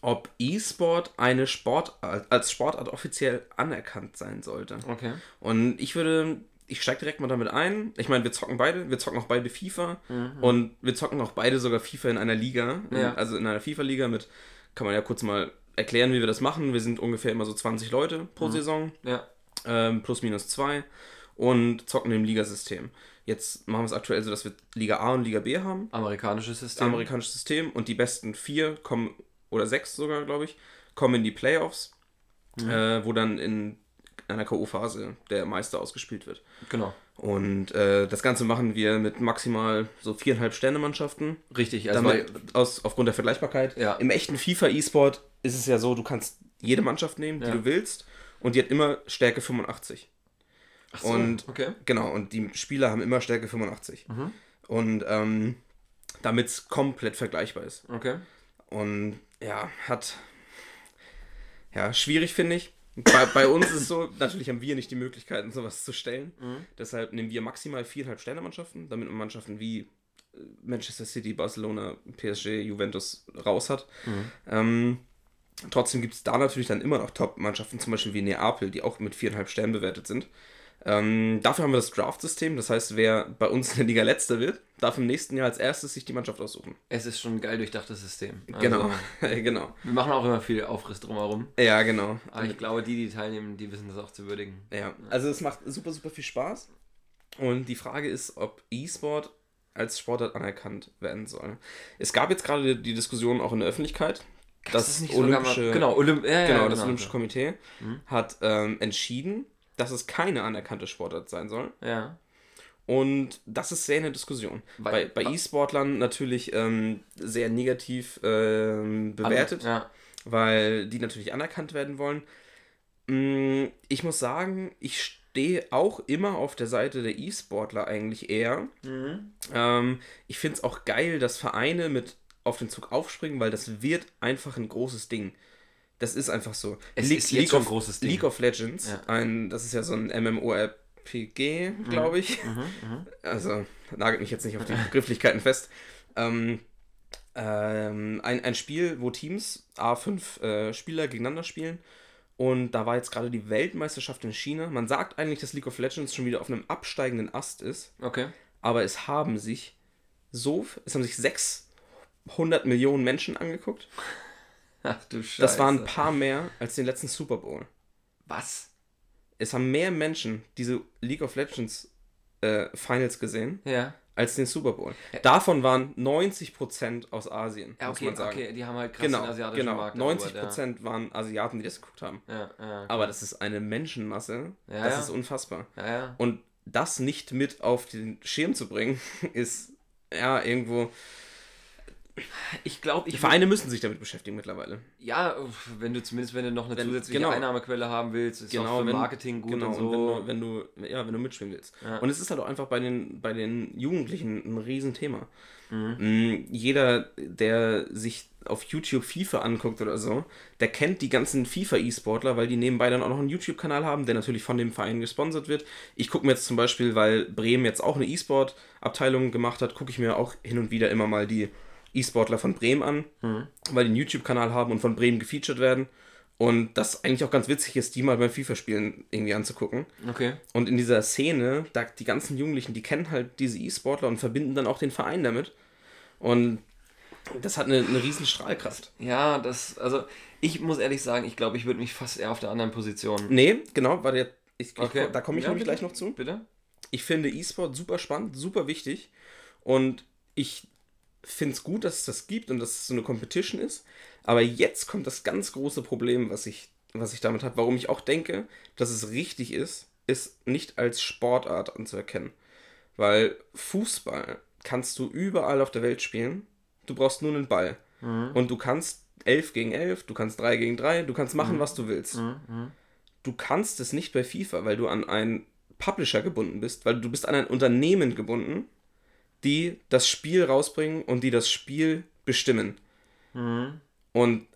ob E-Sport eine Sportart, als Sportart offiziell anerkannt sein sollte. Okay. Und ich würde, ich steige direkt mal damit ein. Ich meine, wir zocken beide, wir zocken auch beide FIFA und wir zocken auch beide sogar FIFA in einer Liga, Ja. also in einer FIFA-Liga mit, kann man ja kurz mal erklären, wie wir das machen. Wir sind ungefähr immer so 20 Leute pro Saison, Ja. ähm, plus minus zwei und zocken im Ligasystem. Jetzt machen wir es aktuell so, dass wir Liga A und Liga B haben Amerikanisches System. amerikanisches System und die besten vier kommen, oder sechs sogar, glaube ich, kommen in die Playoffs, äh, wo dann in einer K.O.-Phase der Meister ausgespielt wird. Genau. Und äh, das Ganze machen wir mit maximal so viereinhalb Sterne-Mannschaften. Richtig, also Damit, aus, aufgrund der Vergleichbarkeit. Ja. Im echten FIFA-E-Sport ist es ja so, du kannst jede Mannschaft nehmen, die Ja. du willst, und die hat immer Stärke 85. Ach so, und- okay. Genau, und die Spieler haben immer Stärke 85. Mhm. Und ähm, damit es komplett vergleichbar ist. Okay. Und ja, hat. Ja, schwierig finde ich. Bei, bei uns ist es so, natürlich haben wir nicht die Möglichkeiten, sowas zu stellen. Deshalb nehmen wir maximal viereinhalb Sterne-Mannschaften, damit man Mannschaften wie äh, Manchester City, Barcelona, PSG, Juventus raus hat. Ähm, trotzdem gibt es da natürlich dann immer noch Top-Mannschaften, zum Beispiel wie Neapel, die auch mit viereinhalb Sternen bewertet sind. Ähm, dafür haben wir das Draft-System, das heißt, wer bei uns in der Liga letzter wird, darf im nächsten Jahr als erstes sich die Mannschaft aussuchen. Es ist schon ein geil durchdachtes System. Also, Genau, genau. Wir machen auch immer viel Aufriss drumherum. Ja, genau. Aber ich glaube, die, die teilnehmen, die wissen das auch zu würdigen. Ja, also es macht super, super viel Spaß. Und die Frage ist, ob E-Sport als Sportart anerkannt werden soll. Es gab jetzt gerade die Diskussion auch in der Öffentlichkeit. Das Das ist nicht sogar Olympische, mal, genau, Olymp ja, ja, genau, genau, das Olympische Komitee hat ähm, entschieden, dass es keine anerkannte Sportart sein soll. Ja. Und das ist sehr in der Diskussion. Weil- bei bei E-Sportlern natürlich ähm, sehr negativ ähm, bewertet, Ja. weil die natürlich anerkannt werden wollen. Mm, Ich muss sagen, ich stehe auch immer auf der Seite der E-Sportler eigentlich eher. Mhm. Ähm, ich finde es auch geil, dass Vereine mit auf den Zug aufspringen, weil das wird einfach ein großes Ding. Das ist einfach so. Es ist jetzt schon ein großes Ding. League of Legends, Ja. ein, das ist ja so ein MMORPG, glaube ich. Mhm, Also nagelt mich jetzt nicht auf die Begrifflichkeiten fest. Ähm, ähm, ein, ein Spiel, wo Teams, A5 äh, Spieler gegeneinander spielen. Und da war jetzt gerade die Weltmeisterschaft in China. Man sagt eigentlich, dass League of Legends schon wieder auf einem absteigenden Ast ist. Okay. Aber es haben sich so, es haben sich 600 Millionen Menschen angeguckt. Ach du Scheiße. Das waren ein paar mehr als den letzten Super Bowl. Was? Es haben mehr Menschen diese League of Legends äh, Finals gesehen Ja. als den Super Bowl. Davon waren 90% aus Asien, Ja, muss okay, man sagen. okay, die haben halt krass Genau, den asiatischen genau. Markt 90% waren Asiaten, die das geguckt haben. Ja, ja, ja. Aber das ist eine Menschenmasse. Ja, das ja. ist unfassbar. ja, ja. Und das nicht mit auf den Schirm zu bringen, ist ja irgendwo. Ich glaube, Die Vereine müssen sich damit beschäftigen mittlerweile. Ja, wenn du zumindest, wenn du noch eine Wenn- zusätzliche genau. Einnahmequelle haben willst, ist auch für wenn- Marketing gut genau, und so. und wenn du, wenn du, ja, wenn du mitspielen willst. Ja. Und es ist halt auch einfach bei den, bei den Jugendlichen ein Riesenthema. Mhm. Mm, Jeder, der sich auf YouTube FIFA anguckt oder so, der kennt die ganzen FIFA-E-Sportler, weil die nebenbei dann auch noch einen YouTube-Kanal haben, der natürlich von dem Verein gesponsert wird. Ich gucke mir jetzt zum Beispiel, weil Bremen jetzt auch eine E-Sport-Abteilung gemacht hat, gucke ich mir auch hin und wieder immer mal die E-Sportler von Bremen an, Mhm. weil die einen YouTube-Kanal haben und von Bremen gefeatured werden. Und das eigentlich auch ganz witzig ist, die mal beim FIFA-Spielen irgendwie anzugucken. Okay. Und in dieser Szene, da die ganzen Jugendlichen, die kennen halt diese E-Sportler und verbinden dann auch den Verein damit. Und das hat eine, eine riesen Strahlkraft. Ja, das, also ich muss ehrlich sagen, ich glaube, ich würde mich fast eher auf der anderen Position. Nee, genau, weil der, ich, ich, Okay. da komme ich Ja, nämlich bitte. gleich noch zu. Bitte? Ich finde E-Sport super spannend, super wichtig. Und ich finde es gut, dass es das gibt und dass es so eine Competition ist. Aber jetzt kommt das ganz große Problem, was ich, was ich damit habe. Warum ich auch denke, dass es richtig ist, ist nicht als Sportart anzuerkennen. Weil Fußball kannst du überall auf der Welt spielen. Du brauchst nur einen Ball. Und du kannst 11 gegen 11, du kannst 3 gegen 3, du kannst machen, was du willst. Du kannst es nicht bei FIFA, weil du an einen Publisher gebunden bist, weil du bist an ein Unternehmen gebunden, die das Spiel rausbringen und die das Spiel bestimmen. Und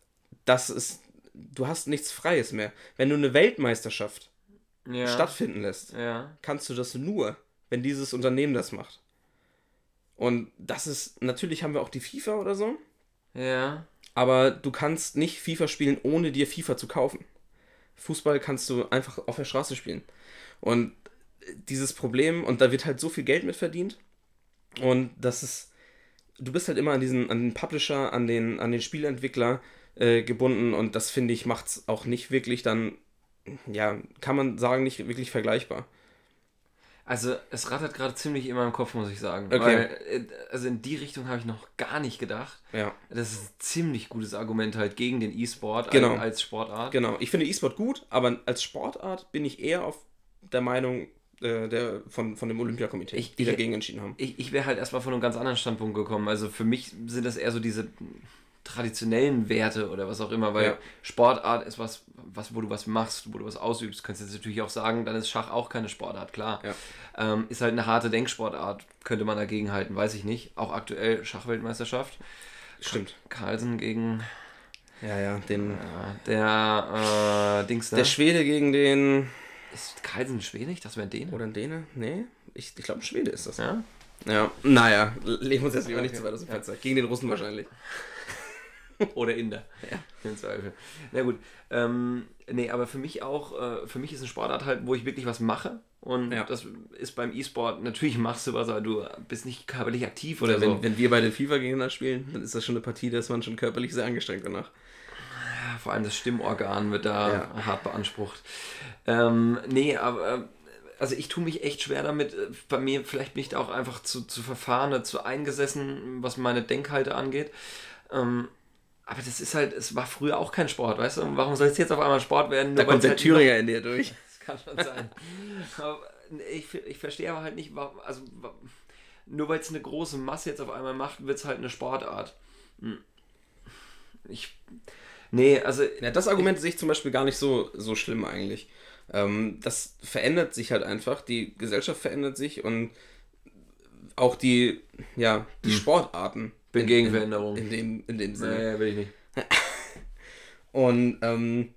das ist, du hast nichts Freies mehr. Wenn du eine Weltmeisterschaft Ja. stattfinden lässt, Ja. kannst du das nur, wenn dieses Unternehmen das macht. Und das ist, natürlich haben wir auch die FIFA oder so, Ja. aber du kannst nicht FIFA spielen, ohne dir FIFA zu kaufen. Fußball kannst du einfach auf der Straße spielen. Und dieses Problem, und da wird halt so viel Geld mit verdient, und das ist, du bist halt immer an diesen, an den Publisher, an den, an den Spielentwickler äh, gebunden, und das finde ich macht es auch nicht wirklich dann, ja, kann man sagen, nicht wirklich vergleichbar. Also es rattert gerade ziemlich in meinem Kopf, muss ich sagen. Okay. Weil, äh, also in die Richtung habe ich noch gar nicht gedacht. Ja. Das ist ein ziemlich gutes Argument halt gegen den E-Sport Genau. als, als Sportart. Genau, ich finde E-Sport gut, aber als Sportart bin ich eher auf der Meinung äh, der, von, von dem Olympiakomitee, Ich- die ich- dagegen entschieden haben. Ich, ich wäre halt erstmal von einem ganz anderen Standpunkt gekommen. Also für mich sind das eher so diese traditionellen Werte oder was auch immer, weil Ja. Sportart ist was, was, wo du was machst, wo du was ausübst. Du kannst jetzt natürlich auch sagen, dann ist Schach auch keine Sportart, klar. Ja. Ähm, ist halt eine harte Denksportart, könnte man dagegen halten, weiß ich nicht. Auch aktuell Schachweltmeisterschaft. Stimmt. Carlsen gegen Ja, ja, den. Ja, der äh, Dings, ne? Der Schwede gegen den. Ist Carlsen schwedig? Das wäre ein Däne? Oder ein Däne? Nee, ich, ich glaube, ein Schwede ist das. Ja? Ja, naja, legen wir uns jetzt lieber nicht Okay. zu weit aus dem Fenster. Gegen den Russen wahrscheinlich. Oder Inder. Ja. Im Zweifel. Na gut. Ähm, nee, aber für mich auch, äh, für mich ist eine Sportart halt, wo ich wirklich was mache. Und Ja. das ist beim E-Sport, natürlich machst du was, aber du bist nicht körperlich aktiv oder wenn, so. wenn wir beide FIFA gegeneinander spielen, dann ist das schon eine Partie, da ist man schon körperlich sehr angestrengt danach. Vor allem das Stimmorgan wird da Ja. hart beansprucht. Ähm, nee, aber äh, also ich tue mich echt schwer damit. Äh, Bei mir vielleicht bin ich da auch einfach zu, zu verfahren, zu eingesessen, was meine Denkhalte angeht. Ähm, aber das ist halt, es war früher auch kein Sport, weißt du? Und warum soll es jetzt auf einmal Sport werden? Da kommt der halt Thüringer in dir durch. Das kann schon sein. aber ich, ich verstehe aber halt nicht, warum, also nur weil es eine große Masse jetzt auf einmal macht, wird es halt eine Sportart. Hm. Ich. Nee, also. Ja, das Argument sehe ich zum Beispiel gar nicht so, so schlimm eigentlich. Ähm, das verändert sich halt einfach, die Gesellschaft verändert sich und auch die, ja, die Sportarten. Bin in, gegen Veränderung. In dem, in dem Sinne. Nee, will ich nicht. Und ähm,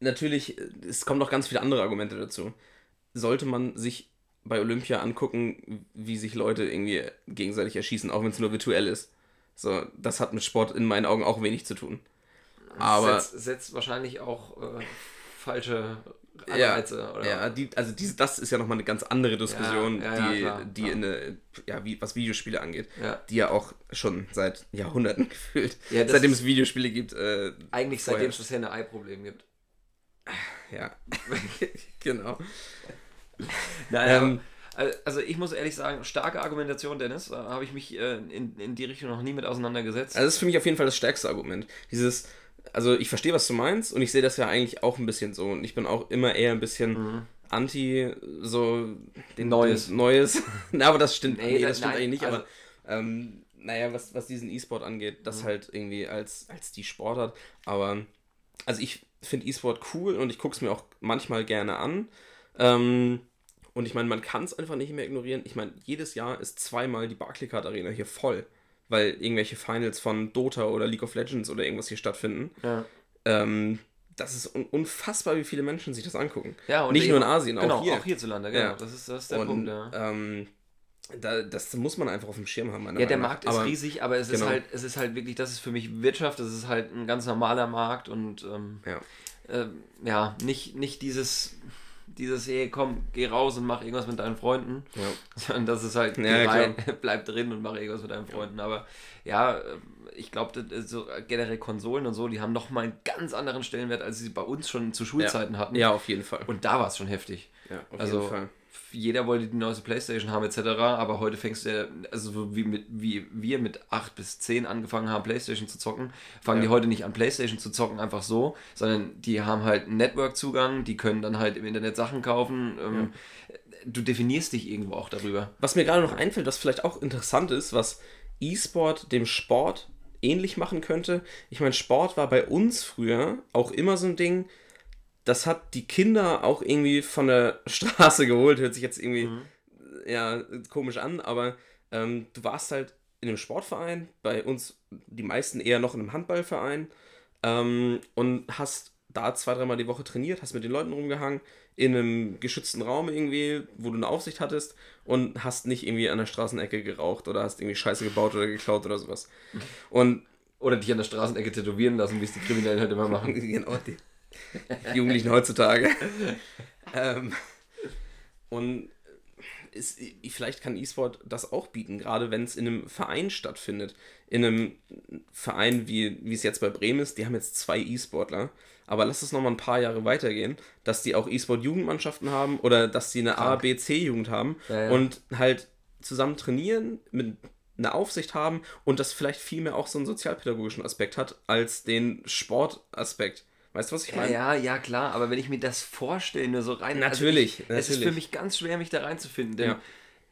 natürlich, es kommen noch ganz viele andere Argumente dazu. Sollte man sich bei Olympia angucken, wie sich Leute irgendwie gegenseitig erschießen, auch wenn es nur virtuell ist. So, das hat mit Sport in meinen Augen auch wenig zu tun. Aber setzt, setzt wahrscheinlich auch äh, falsche ja, Anreize. oder? ja die, also diese, das ist ja nochmal eine ganz andere Diskussion, Ja, ja, ja, die, klar, die klar. in eine, ja, wie, was Videospiele angeht, Ja. die ja auch schon seit Jahrhunderten gefühlt, Ja, seitdem es Videospiele gibt, äh, Eigentlich Vorher. seitdem es das Henne-Ei-Problem gibt. ja, genau. Naja, Ähm, also ich muss ehrlich sagen, starke Argumentation, Dennis. Da habe ich mich äh, in, in die Richtung noch nie mit auseinandergesetzt. Also das ist für mich auf jeden Fall das stärkste Argument. Dieses, also ich verstehe, was du meinst und ich sehe das ja eigentlich auch ein bisschen so und ich bin auch immer eher ein bisschen anti so den Mhm. Neues. den Neues. Na, aber das stimmt. Nee, Nee, da- das stimmt nein, eigentlich nicht, also- aber ähm, naja, was, was diesen E-Sport angeht, das Mhm. halt irgendwie als, als die Sportart. Aber also ich finde E-Sport cool und ich gucke es mir auch manchmal gerne an. Ähm, und ich meine, man kann es einfach nicht mehr ignorieren. Ich meine, jedes Jahr ist zweimal die Barclaycard Arena hier voll, weil irgendwelche Finals von Dota oder League of Legends oder irgendwas hier stattfinden. ja. Ähm, das ist un unfassbar, wie viele Menschen sich das angucken. Ja, und nicht eben- nur in Asien, genau, auch hier. auch hierzulande, genau. Ja. Das, ist, das ist der und Punkt, ja. ähm, da, das muss man einfach auf dem Schirm haben. Ja, der. Markt ist Aber- riesig, aber es ist genau. halt, es ist halt wirklich, das ist für mich Wirtschaft, das ist halt ein ganz normaler Markt und ähm, Ja. ähm, ja, nicht, nicht dieses, dieses, hey, komm, geh raus und mach irgendwas mit deinen Freunden, Ja. sondern das ist halt, Ja, rein, bleib drin und mach irgendwas mit deinen Freunden. Aber ja, äh, ich glaube, so generell Konsolen und so, die haben nochmal einen ganz anderen Stellenwert, als sie bei uns schon zu Schulzeiten hatten. Ja, auf jeden Fall. Und da war es schon heftig. ja, auf also jeden Fall. Jeder wollte die neueste Playstation haben etc. Aber heute fängst du ja, also so wie, mit, wie wir mit 8 bis 10 angefangen haben, Playstation zu zocken, fangen Ja. die heute nicht an, Playstation zu zocken einfach so, sondern die haben halt einen Network-Zugang, die können dann halt im Internet Sachen kaufen. Ähm, Du definierst dich irgendwo auch darüber. Was mir gerade noch einfällt, was vielleicht auch interessant ist, was E-Sport dem Sport ähnlich machen könnte. Ich meine, Sport war bei uns früher auch immer so ein Ding, das hat die Kinder auch irgendwie von der Straße geholt. Hört sich jetzt irgendwie ja, komisch an, aber ähm, du warst halt in einem Sportverein, bei uns die meisten eher noch in einem Handballverein ähm, und hast da zwei, dreimal die Woche trainiert, hast mit den Leuten rumgehangen, in einem geschützten Raum irgendwie, wo du eine Aufsicht hattest und hast nicht irgendwie an der Straßenecke geraucht oder hast irgendwie Scheiße gebaut oder geklaut oder sowas. Und Oder dich an der Straßenecke tätowieren lassen, wie es die Kriminellen halt immer machen. genau, die Jugendlichen heutzutage. ähm, und ist, vielleicht kann E-Sport das auch bieten, gerade wenn es in einem Verein stattfindet. In einem Verein, wie, wie es jetzt bei Bremen ist, die haben jetzt zwei E-Sportler. Aber lass es nochmal ein paar Jahre weitergehen, dass die auch E-Sport-Jugendmannschaften haben oder dass die eine A, B, C-Jugend haben Ja, ja. und halt zusammen trainieren, mit einer Aufsicht haben und das vielleicht viel mehr auch so einen sozialpädagogischen Aspekt hat als den Sportaspekt. Weißt du, was ich meine? Ja, ja, klar, aber wenn ich mir das vorstelle, nur so rein. Natürlich, also ich, Es ist natürlich. für mich ganz schwer, mich da reinzufinden. Denn, Ja.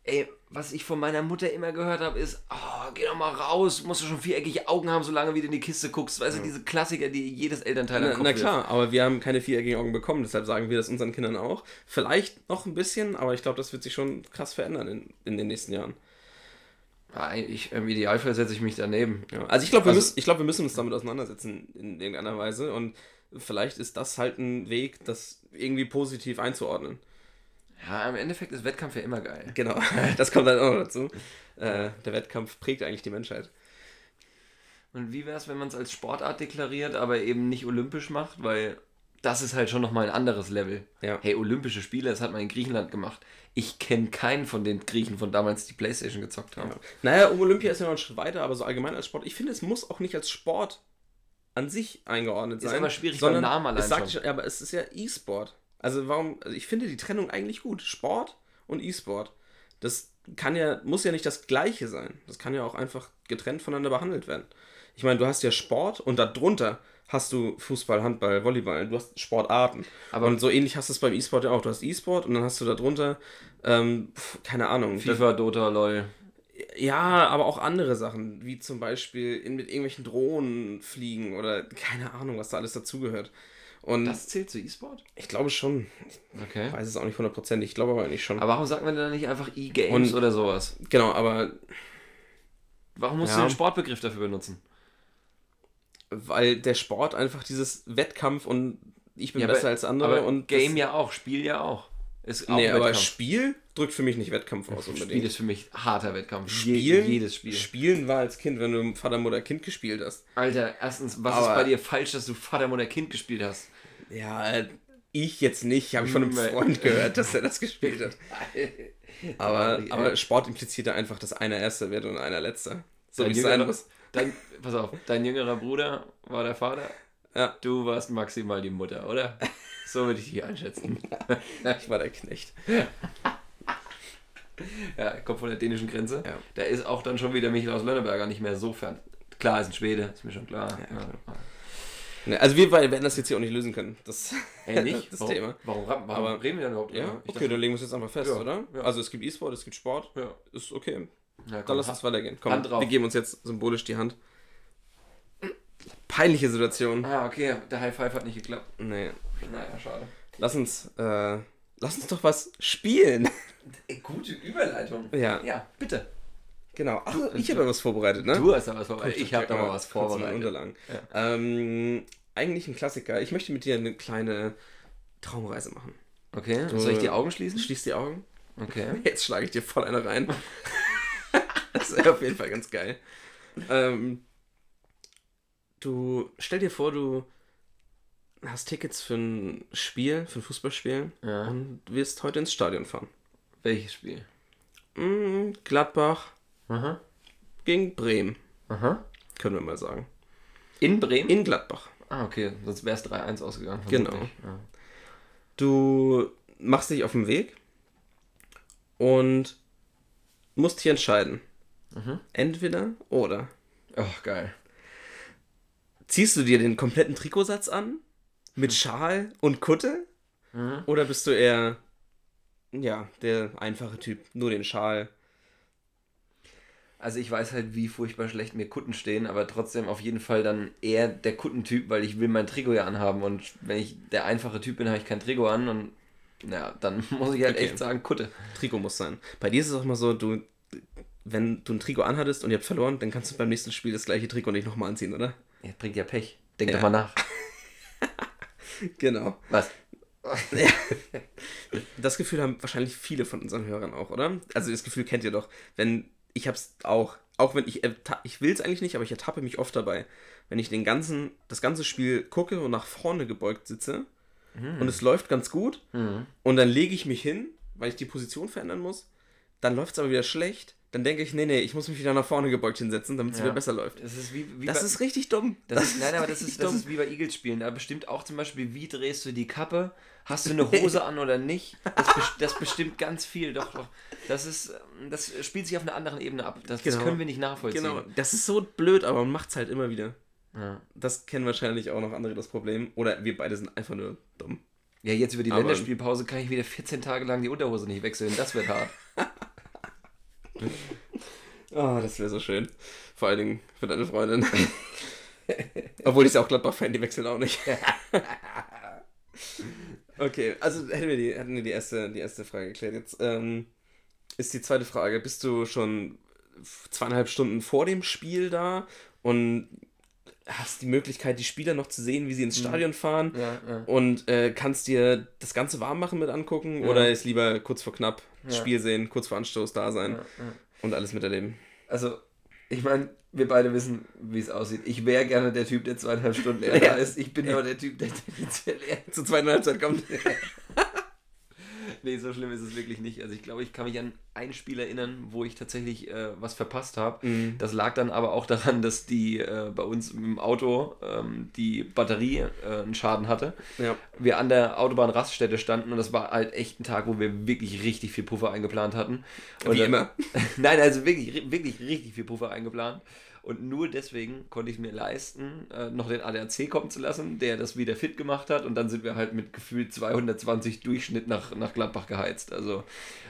ey, was ich von meiner Mutter immer gehört habe, ist: oh, geh doch mal raus, musst du schon viereckige Augen haben, solange wie du in die Kiste guckst. Weißt du, diese Klassiker, die jedes Elternteil Na, na klar, aber wir haben keine viereckigen Augen bekommen, deshalb sagen wir das unseren Kindern auch. Vielleicht noch ein bisschen, aber ich glaube, das wird sich schon krass verändern in, in den nächsten Jahren. Ja, ich, Im Idealfall setze ich mich daneben. Ja. Also ich glaube, wir, Also- müssen- ich glaub, wir müssen uns damit auseinandersetzen in irgendeiner Weise und vielleicht ist das halt ein Weg, das irgendwie positiv einzuordnen. Ja, im Endeffekt ist Wettkampf ja immer geil. Genau, das kommt dann auch noch dazu. Äh, der Wettkampf prägt eigentlich die Menschheit. Und wie wäre es, wenn man es als Sportart deklariert, aber eben nicht olympisch macht, weil das ist halt schon nochmal ein anderes Level. Ja. Hey, Olympische Spiele, das hat man in Griechenland gemacht. Ich kenne keinen von den Griechen von damals, die Playstation gezockt haben. Ja. Naja, um Olympia ist ja noch ein Schritt weiter, aber so allgemein als Sport. Ich finde, es muss auch nicht als Sport an sich eingeordnet Ist sein. aber schwierig sondern beim Namen allein es sagt schon. aber es ist ja E-Sport. Also warum, also ich finde die Trennung eigentlich gut. Sport und E-Sport. Das kann ja, muss ja nicht das Gleiche sein. Das kann ja auch einfach getrennt voneinander behandelt werden. Ich meine, du hast ja Sport und darunter hast du Fußball, Handball, Volleyball, du hast Sportarten. Aber- und so ähnlich hast du es beim E-Sport ja auch. Du hast E-Sport und dann hast du darunter, ähm, keine Ahnung, FIFA, Dota, LOL. Ja, aber auch andere Sachen, wie zum Beispiel in, mit irgendwelchen Drohnen fliegen oder keine Ahnung, was da alles dazugehört. Und Das zählt zu E-Sport? ich glaube schon, Okay. ich weiß es auch nicht hundertprozentig, ich glaube aber nicht schon. Aber warum sagt man denn dann nicht einfach E-Games Und- oder sowas? genau, aber Warum musst Ja. du den Sportbegriff dafür benutzen? weil der Sport einfach dieses Wettkampf und ich bin Ja, besser aber- als andere und Game ja auch, Spiel ja auch. Ist Nee, aber Wettkampf. Spiel drückt für mich nicht Wettkampf aus Spiel unbedingt. ist für mich harter Wettkampf. Je, Spielen, jedes Spiel. Spielen war als Kind, wenn du Vater, Mutter, Kind gespielt hast. Alter, erstens, was Aber- ist bei dir falsch, dass du Vater, Mutter, Kind gespielt hast? Ja, ich jetzt nicht, habe ich von einem. Freund gehört, dass er das gespielt hat. Aber, aber Sport impliziert ja einfach, dass einer Erster wird und einer Letzter. So wie es sein muss. Dein, pass auf, dein jüngerer Bruder war der Vater. Ja. Du warst maximal die Mutter, oder? So würde ich dich einschätzen. Ich war der Knecht. Ja, kommt von der dänischen Grenze. Ja. Da ist auch dann schon wieder Michael aus Lönneberger nicht mehr so fern. Klar, ist ein Schwede, ist mir schon klar. Ja. Ne, also wir beide werden das jetzt hier auch nicht lösen können. Das, Ey, nicht? das warum, Thema. Warum, warum Aber- reden wir denn überhaupt Ja, okay, dachte- dann legen wir es jetzt einfach fest, Ja, oder? ja. Also es gibt E-Sport, es gibt Sport. Ja. Ist okay. Ja, Dann komm, lass uns weitergehen. Komm, wir geben uns jetzt symbolisch die Hand. Peinliche Situation. Ah, okay, der High Five hat nicht geklappt. Nee. Naja, schade. Lass uns, äh, lass uns doch was spielen. Ey, gute Überleitung. Ja. Ja, bitte. Genau. Ach, ich habe ja was vorbereitet, ne? Du hast da was vorbereitet. Ich habe da mal was vorbereitet. Unterlagen. Ähm, eigentlich ein Klassiker. Ich möchte mit dir eine kleine Traumreise machen. Okay, Du- soll ich die Augen schließen? Schließ die Augen. Okay. Jetzt schlage ich dir voll eine rein. das ist auf jeden Fall ganz geil. Ähm, du stell dir vor, du hast Tickets für ein Spiel, für ein Fußballspiel Ja. und wirst heute ins Stadion fahren. Welches Spiel? Mm, Gladbach Aha. gegen Bremen, Aha. können wir mal sagen. In Bremen? In Gladbach. ah, okay. Sonst wäre es 3-1 ausgegangen. Genau. Ja. Du machst dich auf den Weg und musst hier entscheiden. Mhm. Entweder oder. Oh, geil. Ziehst du dir den kompletten Trikotsatz an? Mit Schal und Kutte? Mhm. Oder bist du eher, ja, der einfache Typ, nur den Schal? Also ich weiß halt, wie furchtbar schlecht mir Kutten stehen, aber trotzdem auf jeden Fall dann eher der Kuttentyp, weil ich will mein Trikot ja anhaben und wenn ich der einfache Typ bin, habe ich kein Trikot an und naja, dann muss ich halt Okay. echt sagen, Kutte. Trikot muss sein. Bei dir ist es auch mal so, du, wenn du ein Trikot anhattest und ihr habt verloren, dann kannst du beim nächsten Spiel das gleiche Trikot nicht nochmal anziehen, oder? Ja, bringt ja Pech. Denk Ja. doch mal nach. Genau. Was? Das Gefühl haben wahrscheinlich viele von unseren Hörern auch, oder? Also das Gefühl kennt ihr doch. Wenn ich hab's auch, auch wenn ich erta- ich will es eigentlich nicht, aber ich ertappe mich oft dabei, wenn ich den ganzen das ganze Spiel gucke und nach vorne gebeugt sitze und es läuft ganz gut Mhm. und dann lege ich mich hin, weil ich die Position verändern muss, dann läuft es aber wieder schlecht, dann denke ich, nee, nee, ich muss mich wieder nach vorne gebeugt hinsetzen, damit es Ja. wieder besser läuft. Das ist wie, wie Das bei, ist richtig dumm. das ist, nein, aber das ist, das dumm. ist wie bei Eagles spielen. Da bestimmt auch zum Beispiel, wie drehst du die Kappe? Hast du eine Hose an oder nicht? Das, bes- das bestimmt ganz viel. Doch, doch. Das ist, ähm, das spielt sich auf einer anderen Ebene ab. Das, das Genau. können wir nicht nachvollziehen. Genau, das ist so blöd, aber man macht es halt immer wieder. Ja. Das kennen wahrscheinlich auch noch andere das Problem. Oder wir beide sind einfach nur dumm. Ja, jetzt über die Aber- Länderspielpause kann ich wieder 14 Tage lang die Unterhose nicht wechseln. Das wird hart. Oh, das wäre so schön. Vor allen Dingen für deine Freundin. Obwohl ich ja auch Gladbach-Fan, die wechseln auch nicht. okay, also hätten wir die, hätten wir die, erste, die erste Frage geklärt. Jetzt ähm, ist die zweite Frage. Bist du schon zweieinhalb Stunden vor dem Spiel da und hast die Möglichkeit, die Spieler noch zu sehen, wie sie ins Stadion fahren Ja, ja. und äh, kannst dir das ganze Warmmachen mit angucken oder ist lieber kurz vor knapp das Ja. Spiel sehen, kurz vor Anstoß da sein Ja, und alles miterleben. Also, ich meine, wir beide wissen, wie es aussieht. Ich wäre gerne der Typ, der zweieinhalb Stunden eher da ist. Ich bin aber der Typ, der tendenziell eher Zur zweiten Halbzeit kommt. Nee, so schlimm ist es wirklich nicht. Also ich glaube, ich kann mich an ein Spiel erinnern, wo ich tatsächlich äh, was verpasst habe. Mhm. Das lag dann aber auch daran, dass die äh, bei uns im Auto ähm, die Batterie äh, einen Schaden hatte. ja. Wir an der Autobahnraststätte standen und das war halt echt ein Tag, wo wir wirklich richtig viel Puffer eingeplant hatten. Und Wie dann- immer. Nein, also wirklich, wirklich richtig viel Puffer eingeplant. Und nur deswegen konnte ich mir leisten, äh, noch den ADAC kommen zu lassen, der das wieder fit gemacht hat. Und dann sind wir halt mit gefühlt 220 Durchschnitt nach, nach Gladbach geheizt. Also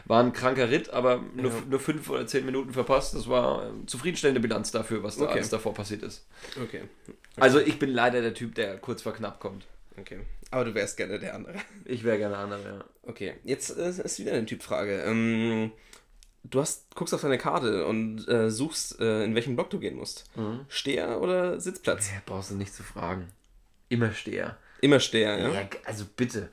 war ein kranker Ritt, aber nur, Ja. nur fünf oder zehn Minuten verpasst. Das war äh, zufriedenstellende Bilanz dafür, was da Okay. alles davor passiert ist. Okay. Also ich bin leider der Typ, der kurz vor knapp kommt. Okay. Aber du wärst gerne der andere. Ich wäre gerne andere, ja. Okay, jetzt äh, ist wieder eine Typfrage. Ähm, du hast, guckst auf deine Karte und äh, suchst, äh, in welchen Block du gehen musst. Steher oder Sitzplatz? Ja, brauchst du nicht zu fragen. Immer Steher. Immer Steher, ja? Ja, also bitte.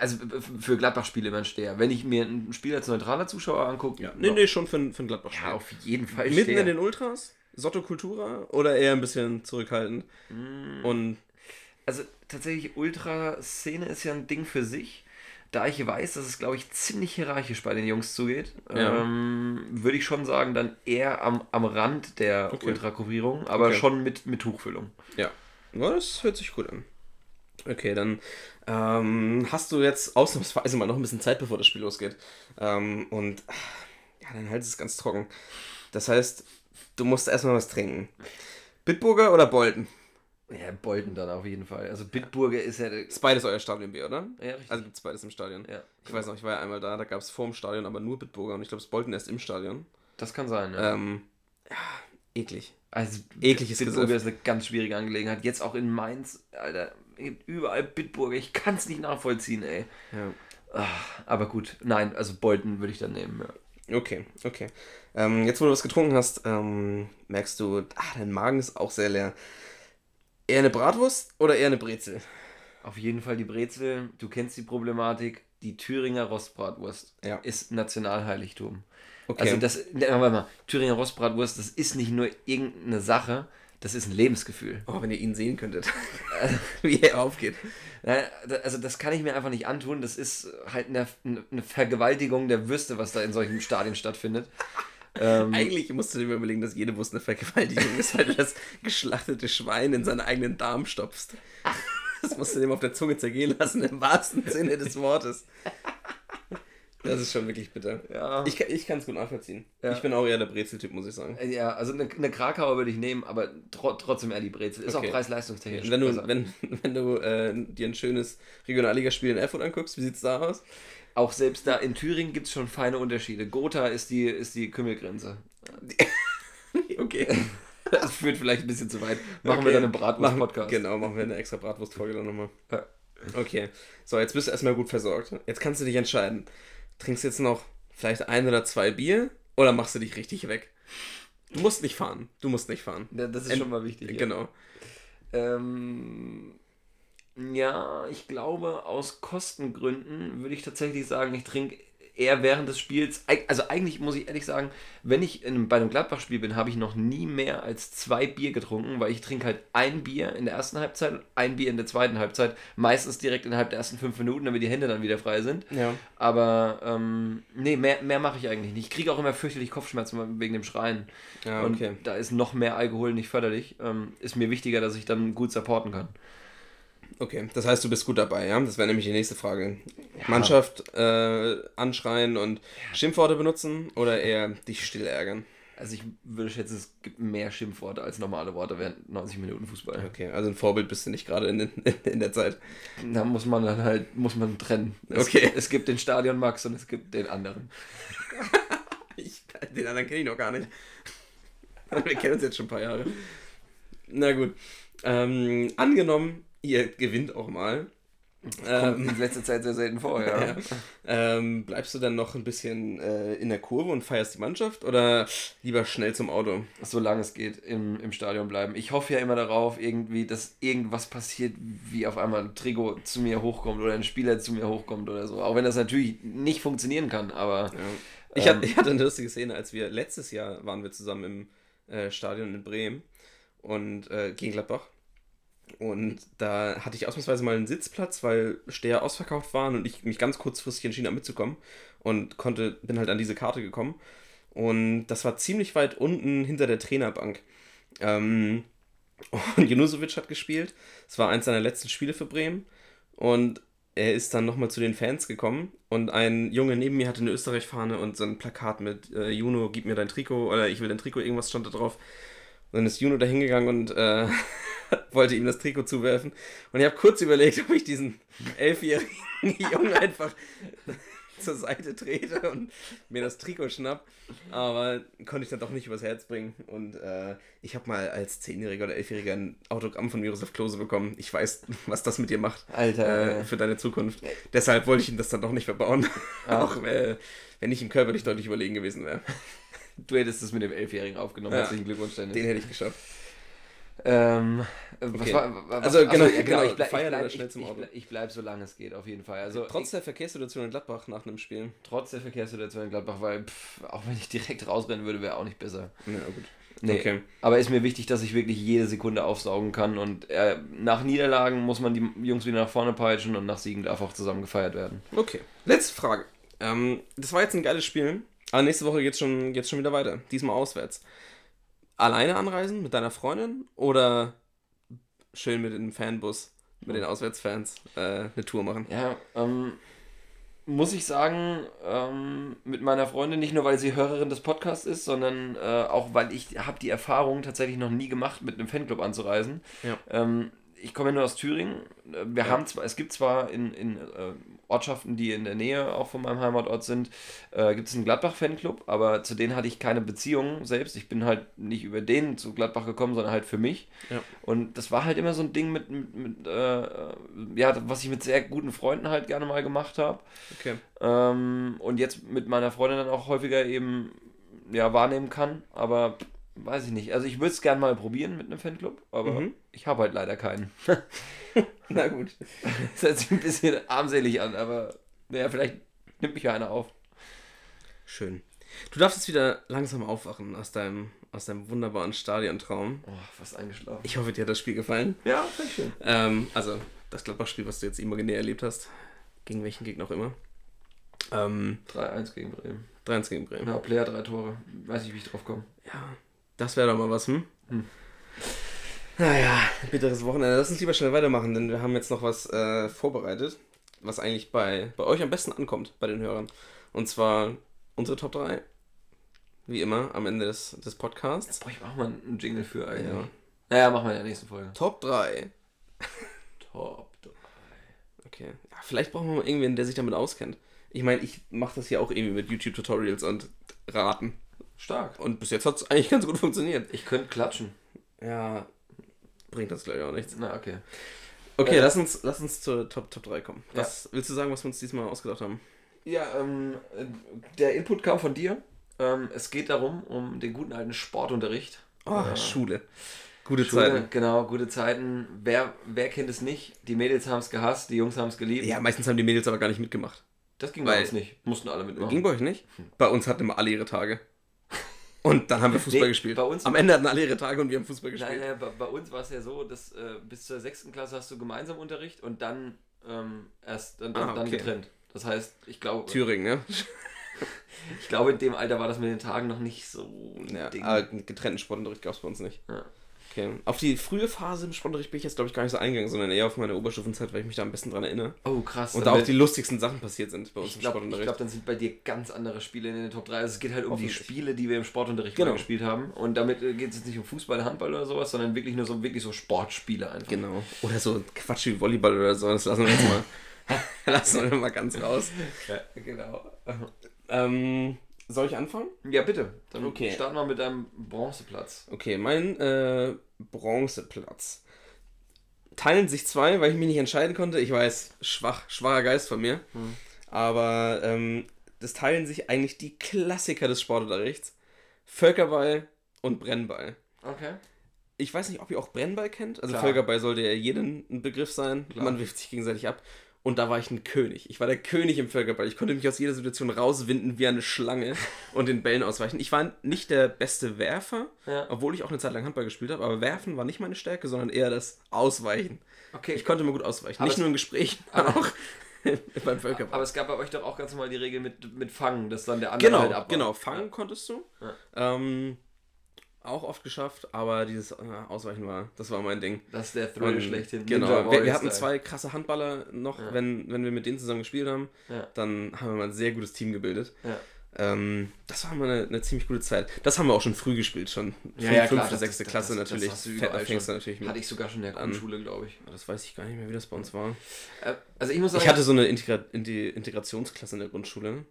Also für Gladbach-Spiele immer ein Steher. Wenn ich mir ein Spiel als neutraler Zuschauer angucke, Ja, nee, nee, schon für, ein- für ein Gladbach. ja, auf jeden Fall Mitten Steher. in den Ultras? Sotto Cultura? Oder eher ein bisschen zurückhaltend? Mm. Und Also tatsächlich, Ultraszene ist ja ein Ding für sich. Da ich weiß, dass es, glaube ich, ziemlich hierarchisch bei den Jungs zugeht, Ja. ähm, würde ich schon sagen, dann eher am, am Rand der Okay. Ultrakopierung, aber Okay. schon mit, mit Tuchfüllung. ja, ja, das hört sich gut an. Okay, dann ähm, hast du jetzt ausnahmsweise mal noch ein bisschen Zeit, bevor das Spiel losgeht. Ähm, und ja, dein Hals ist ganz trocken. Das heißt, du musst erstmal was trinken. Bitburger oder Bolton? Ja, Bolton dann auf jeden Fall. Also Bitburger ist ja... Ist beides euer Stadionbier, oder? Ja, richtig. Also gibt es beides im Stadion. Ja. Ich weiß noch, ich war ja einmal da, da gab es vor dem Stadion aber nur Bitburger und ich glaube, es Bolton erst im Stadion. Das kann sein, ja. Ähm, ja, eklig. Also Ekliges Bitburger ist eine ganz schwierige Angelegenheit. Jetzt auch in Mainz, Alter, gibt überall Bitburger. Ich kann es nicht nachvollziehen, ey. Ja. Ah, Aber gut, nein, also Bolton würde ich dann nehmen. Ja. Okay, okay. Ähm, jetzt, wo du was getrunken hast, ähm, merkst du, ah, dein Magen ist auch sehr leer. Eher eine Bratwurst oder eher eine Brezel? Auf jeden Fall die Brezel. Du kennst die Problematik. Die Thüringer Rostbratwurst Ja. ist Nationalheiligtum. Okay. Also das, ne, warte mal, Thüringer Rostbratwurst, das ist nicht nur irgendeine Sache, das ist ein Lebensgefühl. oh, wenn ihr ihn sehen könntet, wie er aufgeht. Also das kann ich mir einfach nicht antun. Das ist halt eine, eine Vergewaltigung der Würste, was da in solchen Stadien stattfindet. Ähm, Eigentlich musst du dir überlegen, dass jede Wurst eine Vergewaltigung ist, weil du das geschlachtete Schwein in seinen eigenen Darm stopfst. Das musst du dem auf der Zunge zergehen lassen, im wahrsten Sinne des Wortes. Das ist schon wirklich bitter. Ja. Ich, kann- ich kann es gut nachvollziehen. Ja. Ich bin auch eher der Brezeltyp, muss ich sagen. ja, also eine, eine Krakauer würde ich nehmen, aber tro trotzdem eher die Brezel. Ist Okay. auch preis-leistungstechnisch. Wenn du, besser. wenn, wenn du äh, dir ein schönes Regionalligaspiel in Erfurt anguckst, wie sieht's da aus? Auch selbst da in Thüringen gibt es schon feine Unterschiede. Gotha ist die, ist die Kümmelgrenze. Okay. Das führt vielleicht ein bisschen zu weit. Machen Okay. wir dann einen Bratwurst-Podcast. Genau, machen wir eine extra Bratwurstfolge dann nochmal. Okay. So, jetzt bist du erstmal gut versorgt. Jetzt kannst du dich entscheiden. Trinkst du jetzt noch vielleicht ein oder zwei Bier oder machst du dich richtig weg? Du musst nicht fahren. Du musst nicht fahren. Ja, Das ist Ent- schon mal wichtig. ja. Genau. Ähm, ja, ich glaube, aus Kostengründen würde ich tatsächlich sagen, ich trinke eher während des Spiels. Also eigentlich muss ich ehrlich sagen, wenn ich in, bei einem Gladbach-Spiel bin, habe ich noch nie mehr als zwei Bier getrunken, weil ich trinke halt ein Bier in der ersten Halbzeit und ein Bier in der zweiten Halbzeit. Meistens direkt innerhalb der ersten fünf Minuten, damit die Hände dann wieder frei sind. Ja. Aber ähm, nee, mehr, mehr mache ich eigentlich nicht. Ich kriege auch immer fürchterlich Kopfschmerzen wegen dem Schreien. Ja, Und okay. da ist noch mehr Alkohol nicht förderlich. Ähm, ist mir wichtiger, dass ich dann gut supporten kann. Okay, das heißt, du bist gut dabei, ja? Das wäre nämlich die nächste Frage. Mannschaft äh, anschreien und Schimpfworte benutzen oder eher dich still ärgern? Also ich würde schätzen, es gibt mehr Schimpfworte als normale Worte während 90 Minuten Fußball. Okay, also ein Vorbild bist du nicht gerade in, in, in der Zeit. Da muss man dann halt, muss man trennen. Es, Okay. Es gibt den Stadion Max und es gibt den anderen. Ich, den anderen kenne ich noch gar nicht. Wir kennen uns jetzt schon ein paar Jahre. Na gut. Ähm, angenommen, ihr gewinnt auch mal. Kommt in letzter Zeit sehr selten vor, ja. Ja. Ähm, bleibst du dann noch ein bisschen äh, in der Kurve und feierst die Mannschaft oder lieber schnell zum Auto? Solange es geht, im, im Stadion bleiben. Ich hoffe ja immer darauf, irgendwie, dass irgendwas passiert, wie auf einmal ein Trigo zu mir hochkommt oder ein Spieler zu mir hochkommt oder so. Auch wenn das natürlich nicht funktionieren kann, aber Ich, Ähm. hatte, ich hatte eine lustige Szene, als wir letztes Jahr waren wir zusammen im äh, Stadion in Bremen und äh, gegen Gladbach. Und da hatte ich ausnahmsweise mal einen Sitzplatz, weil Steher ausverkauft waren und ich mich ganz kurzfristig entschieden habe mitzukommen und konnte, bin halt an diese Karte gekommen. Und das war ziemlich weit unten hinter der Trainerbank. Ähm, und Junusovic hat gespielt. Es war eins seiner letzten Spiele für Bremen. Und er ist dann nochmal zu den Fans gekommen und ein Junge neben mir hatte eine Österreich-Fahne und so ein Plakat mit äh, Juno, gib mir dein Trikot oder ich will dein Trikot, irgendwas stand da drauf. Und dann ist Juno da hingegangen und äh, wollte ihm das Trikot zuwerfen. Und ich habe kurz überlegt, ob ich diesen elfjährigen Jungen einfach zur Seite trete und mir das Trikot schnapp. Aber konnte ich dann doch nicht übers Herz bringen. Und äh, ich habe mal als Zehnjähriger oder Elfjähriger ein Autogramm von Miroslav Klose bekommen. Ich weiß, was das mit dir macht Alter, äh, für deine Zukunft. Deshalb wollte ich ihm das dann doch nicht verbauen. Auch äh, wenn ich ihm körperlich deutlich überlegen gewesen wäre. Du hättest es mit dem Elfjährigen aufgenommen. Ja. Herzlichen Glückwunsch, Dennis. Den hätte ich geschafft. Ähm, äh, was Okay. war, was, Also, genau, ja, genau, ich bleib, ich feiern bleib, ich, zum ich, Auto? bleib, ich bleib so lange es geht, auf jeden Fall. Also Trotz der Verkehrssituation in Gladbach nach einem Spiel. ich, trotz der Verkehrssituation in Gladbach, weil pff, auch wenn ich direkt rausrennen würde, wäre auch nicht besser. Ja, gut. Nee, Okay. aber ist mir wichtig, dass ich wirklich jede Sekunde aufsaugen kann und äh, nach Niederlagen muss man die Jungs wieder nach vorne peitschen und nach Siegen darf auch zusammen gefeiert werden. Okay. Letzte Frage. Ähm, das war jetzt ein geiles Spiel. Aber nächste Woche geht's schon, geht's schon wieder weiter. Diesmal auswärts. Alleine anreisen mit deiner Freundin oder schön mit dem Fanbus, mit den Auswärtsfans äh, eine Tour machen? Ja, ähm, muss ich sagen, ähm, mit meiner Freundin, nicht nur weil sie Hörerin des Podcasts ist, sondern äh, auch weil ich habe die Erfahrung tatsächlich noch nie gemacht, mit einem Fanclub anzureisen. Ja. Ähm, ich komme ja nur aus Thüringen. Wir haben zwar, es gibt zwar in, in äh, Ortschaften, die in der Nähe auch von meinem Heimatort sind, äh, gibt es einen Gladbach-Fanclub, aber zu denen hatte ich keine Beziehung selbst. Ich bin halt nicht über den zu Gladbach gekommen, sondern halt für mich. Ja. Und das war halt immer so ein Ding mit, mit, mit äh, ja, was ich mit sehr guten Freunden halt gerne mal gemacht habe. Okay. Ähm, und jetzt mit meiner Freundin dann auch häufiger eben ja, wahrnehmen kann, aber weiß ich nicht. Also ich würde es gerne mal probieren mit einem Fanclub, aber Mhm. ich habe halt leider keinen. Na gut. Das hört sich ein bisschen armselig an, aber naja, vielleicht nimmt mich ja einer auf. Schön. Du darfst jetzt wieder langsam aufwachen aus deinem, aus deinem wunderbaren Stadiontraum. Oh, fast eingeschlafen. Ich hoffe, dir hat das Spiel gefallen. Ja, sehr schön. Ähm, also, das Gladbach-Spiel, was du jetzt imaginär erlebt hast. Gegen welchen Gegner auch immer. Ähm, 3-1 gegen Bremen. 3-1 gegen Bremen. Ja, Player, drei Tore. Weiß nicht, wie ich drauf komme. Ja, das wäre doch mal was, hm? Hm. Naja, bitteres Wochenende. Lass uns lieber schnell weitermachen, denn wir haben jetzt noch was äh, vorbereitet, was eigentlich bei, bei euch am besten ankommt, bei den Hörern. Und zwar unsere Top 3. Wie immer, am Ende des, des Podcasts. Boah, ich mach mal einen Jingle für eigentlich. Ja. Naja, machen wir in der nächsten Folge. Top 3. Top. Okay. Ja, vielleicht brauchen wir mal irgendwen, der sich damit auskennt. Ich meine, ich mache das ja auch irgendwie mit YouTube-Tutorials und Raten. Stark. Und bis jetzt hat es eigentlich ganz gut funktioniert. Ich könnte klatschen. Ja, bringt das gleich auch nichts. Na, okay. Okay, Ja. lass, uns, lass uns zur Top, Top 3 kommen. Was willst du sagen, was wir uns diesmal ausgedacht haben? Ja, ähm, äh, der Input kam von dir. Ähm, es geht darum, um den guten alten Sportunterricht. Oh, Äh, Schule. Gute Schule, Zeiten. Genau, gute Zeiten. Wer, wer kennt es nicht? Die Mädels haben es gehasst, die Jungs haben es geliebt. Ja, meistens haben die Mädels aber gar nicht mitgemacht. das ging bei uns nicht. Mussten alle mitmachen. Ging bei euch nicht? Bei uns hatten immer alle ihre Tage. Und dann haben wir Fußball Nee, gespielt. bei uns- Am Ende hatten alle ihre Tage und wir haben Fußball gespielt. nein, bei, bei uns war es ja so, dass äh, bis zur sechsten Klasse hast du gemeinsam Unterricht und dann ähm, erst dann, dann, Ah, dann okay. getrennt. Das heißt, ich glaube, Thüringen, ne? ich glaube, in dem Alter war das mit den Tagen noch nicht so Ja, aber getrennten Sportunterricht gab es bei uns nicht. Ja. Okay. Auf die frühe Phase im Sportunterricht bin ich jetzt, glaube ich, gar nicht so eingegangen, sondern eher auf meine Oberstufenzeit, weil ich mich da am besten dran erinnere. Oh, krass. Und da auch die lustigsten Sachen passiert sind bei uns Ich im glaube, Sportunterricht. glaub, dann sind bei dir ganz andere Spiele in den Top 3. Also es geht halt um die. Spiele, die wir im Sportunterricht Genau. gespielt haben. Und damit äh, geht es jetzt nicht um Fußball, Handball oder sowas, sondern wirklich nur so, wirklich so Sportspiele einfach. Genau. Oder so Quatsch wie Volleyball oder so, das lassen wir jetzt mal, lassen wir mal ganz raus. Ja, genau. Ähm, soll ich anfangen? Ja, bitte. Dann Okay. starten wir mit deinem Bronzeplatz. Okay, mein äh, Bronzeplatz. teilen sich zwei, weil ich mich nicht entscheiden konnte. Ich weiß, schwach, schwacher Geist von mir. Hm. Aber ähm, das teilen sich eigentlich die Klassiker des Sportunterrichts. Völkerball und Brennball. Okay. Ich weiß nicht, ob ihr auch Brennball kennt. Also Klar. Völkerball sollte ja jedem ein Begriff sein. Klar. Man wirft sich gegenseitig ab. Und da war ich ein König. Ich war der König im Völkerball. Ich konnte mich aus jeder Situation rauswinden wie eine Schlange und den Bällen ausweichen. Ich war nicht der beste Werfer, Ja. obwohl ich auch eine Zeit lang Handball gespielt habe. Aber Werfen war nicht meine Stärke, sondern eher das Ausweichen. Okay. Ich konnte immer gut ausweichen. Aber nicht nur im Gespräch, sondern auch beim Völkerball. Aber es gab bei euch doch auch ganz normal die Regel mit, mit Fangen, dass dann der andere Genau, halt abbaut. genau. Fangen konntest du. Ja. Ähm, auch oft geschafft, aber dieses äh, Ausweichen war, das war mein Ding. Das ist der Thrill schlechthin. Genau. Wir, wir hatten zwei krasse Handballer noch, Ja. wenn, wenn wir mit denen zusammen gespielt haben. Ja. Dann haben wir mal ein sehr gutes Team gebildet. Ja. Ähm, das war mal eine, eine ziemlich gute Zeit. Das haben wir auch schon früh gespielt, schon. Ja, ja, fünfte, das- sechste das- Klasse das- das natürlich. hast du Fe- überall da fängst du natürlich mit. Hatte ich sogar schon in der. Grundschule, glaube ich. Das weiß ich gar nicht mehr, wie das bei uns war. Äh, also ich muss sagen, Ich hatte so eine Integra Inti Integrationsklasse in der Grundschule.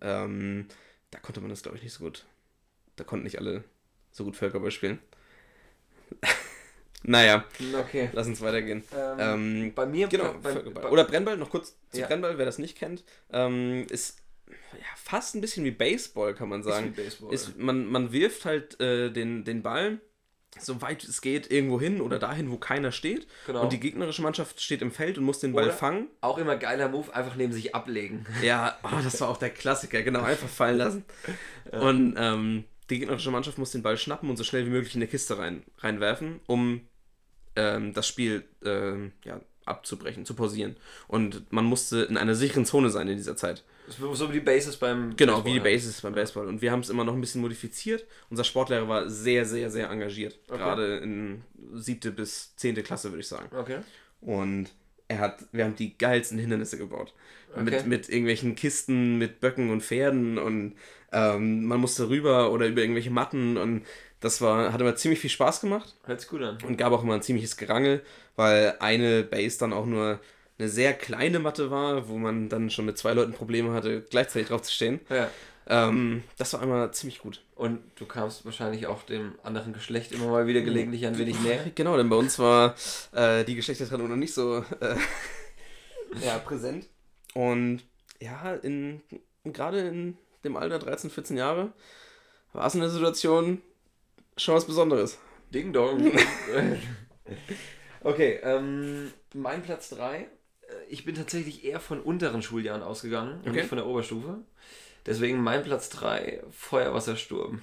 Ähm, da konnte man das, glaube ich, nicht so gut. Da konnten nicht alle so gut Völkerball spielen. naja, okay. lass uns weitergehen. Ähm, Ähm, bei mir, Genau, bei, bei, Oder Brennball, noch kurz zu Ja. Brennball, wer das nicht kennt, ähm, ist ja, fast ein bisschen wie Baseball, kann man sagen. Ist wie Baseball. Ist, man, man wirft halt äh, den, den Ball so weit es geht irgendwo hin oder dahin, wo keiner steht. Genau. Und die gegnerische Mannschaft steht im Feld und muss den Ball Oder- fangen. auch immer geiler Move, einfach neben sich ablegen. Ja, oh, das war auch der Klassiker, genau, einfach fallen lassen. Und ähm, die gegnerische Mannschaft muss den Ball schnappen und so schnell wie möglich in eine Kiste rein, reinwerfen, um ähm, das Spiel ähm, ja, abzubrechen, zu pausieren. Und man musste in einer sicheren Zone sein in dieser Zeit. So wie die Bases beim Genau, Baseball, wie die ja. Bases beim Baseball. Und wir haben es immer noch ein bisschen modifiziert. Unser Sportlehrer war sehr, sehr, sehr engagiert. Okay. Gerade in siebte bis zehnte Klasse, würde ich sagen. Okay. Und er hat, wir haben die geilsten Hindernisse gebaut. Okay. Mit, mit irgendwelchen Kisten, mit Böcken und Pferden und ähm, man musste rüber oder über irgendwelche Matten und das war, hat immer ziemlich viel Spaß gemacht Hört sich gut an. und gab auch immer ein ziemliches Gerangel, weil eine Base dann auch nur eine sehr kleine Matte war, wo man dann schon mit zwei Leuten Probleme hatte, gleichzeitig drauf zu stehen. Ja. Ähm, das war immer ziemlich gut. Und du kamst wahrscheinlich auch dem anderen Geschlecht immer mal wieder gelegentlich ein wenig näher. Genau, denn bei uns war äh, die Geschlechtertrennung noch nicht so äh, ja, präsent. Und ja, in, gerade in dem Alter 13, 14 Jahre war es eine Situation schon was Besonderes. Ding Dong. okay, ähm, mein Platz 3. Ich bin tatsächlich eher von unteren Schuljahren ausgegangen und Okay. nicht von der Oberstufe. Deswegen mein Platz 3, Feuerwassersturm.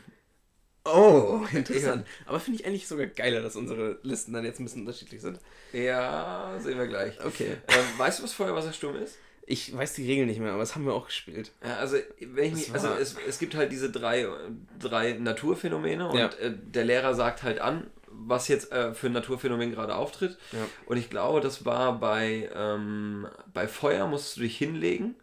Oh, interessant. Aber finde ich eigentlich sogar geiler, dass unsere Listen dann jetzt ein bisschen unterschiedlich sind. Ja, sehen wir gleich. Okay. Ähm, weißt du, was Feuerwassersturm ist? Ich weiß die Regeln nicht mehr, aber das haben wir auch gespielt. Ja, also, wenn ich also es, es gibt halt diese drei, drei Naturphänomene und Ja. äh, der Lehrer sagt halt an, was jetzt äh, für ein Naturphänomen gerade auftritt. Ja. Und ich glaube, das war bei, ähm, bei Feuer musstest du dich hinlegen.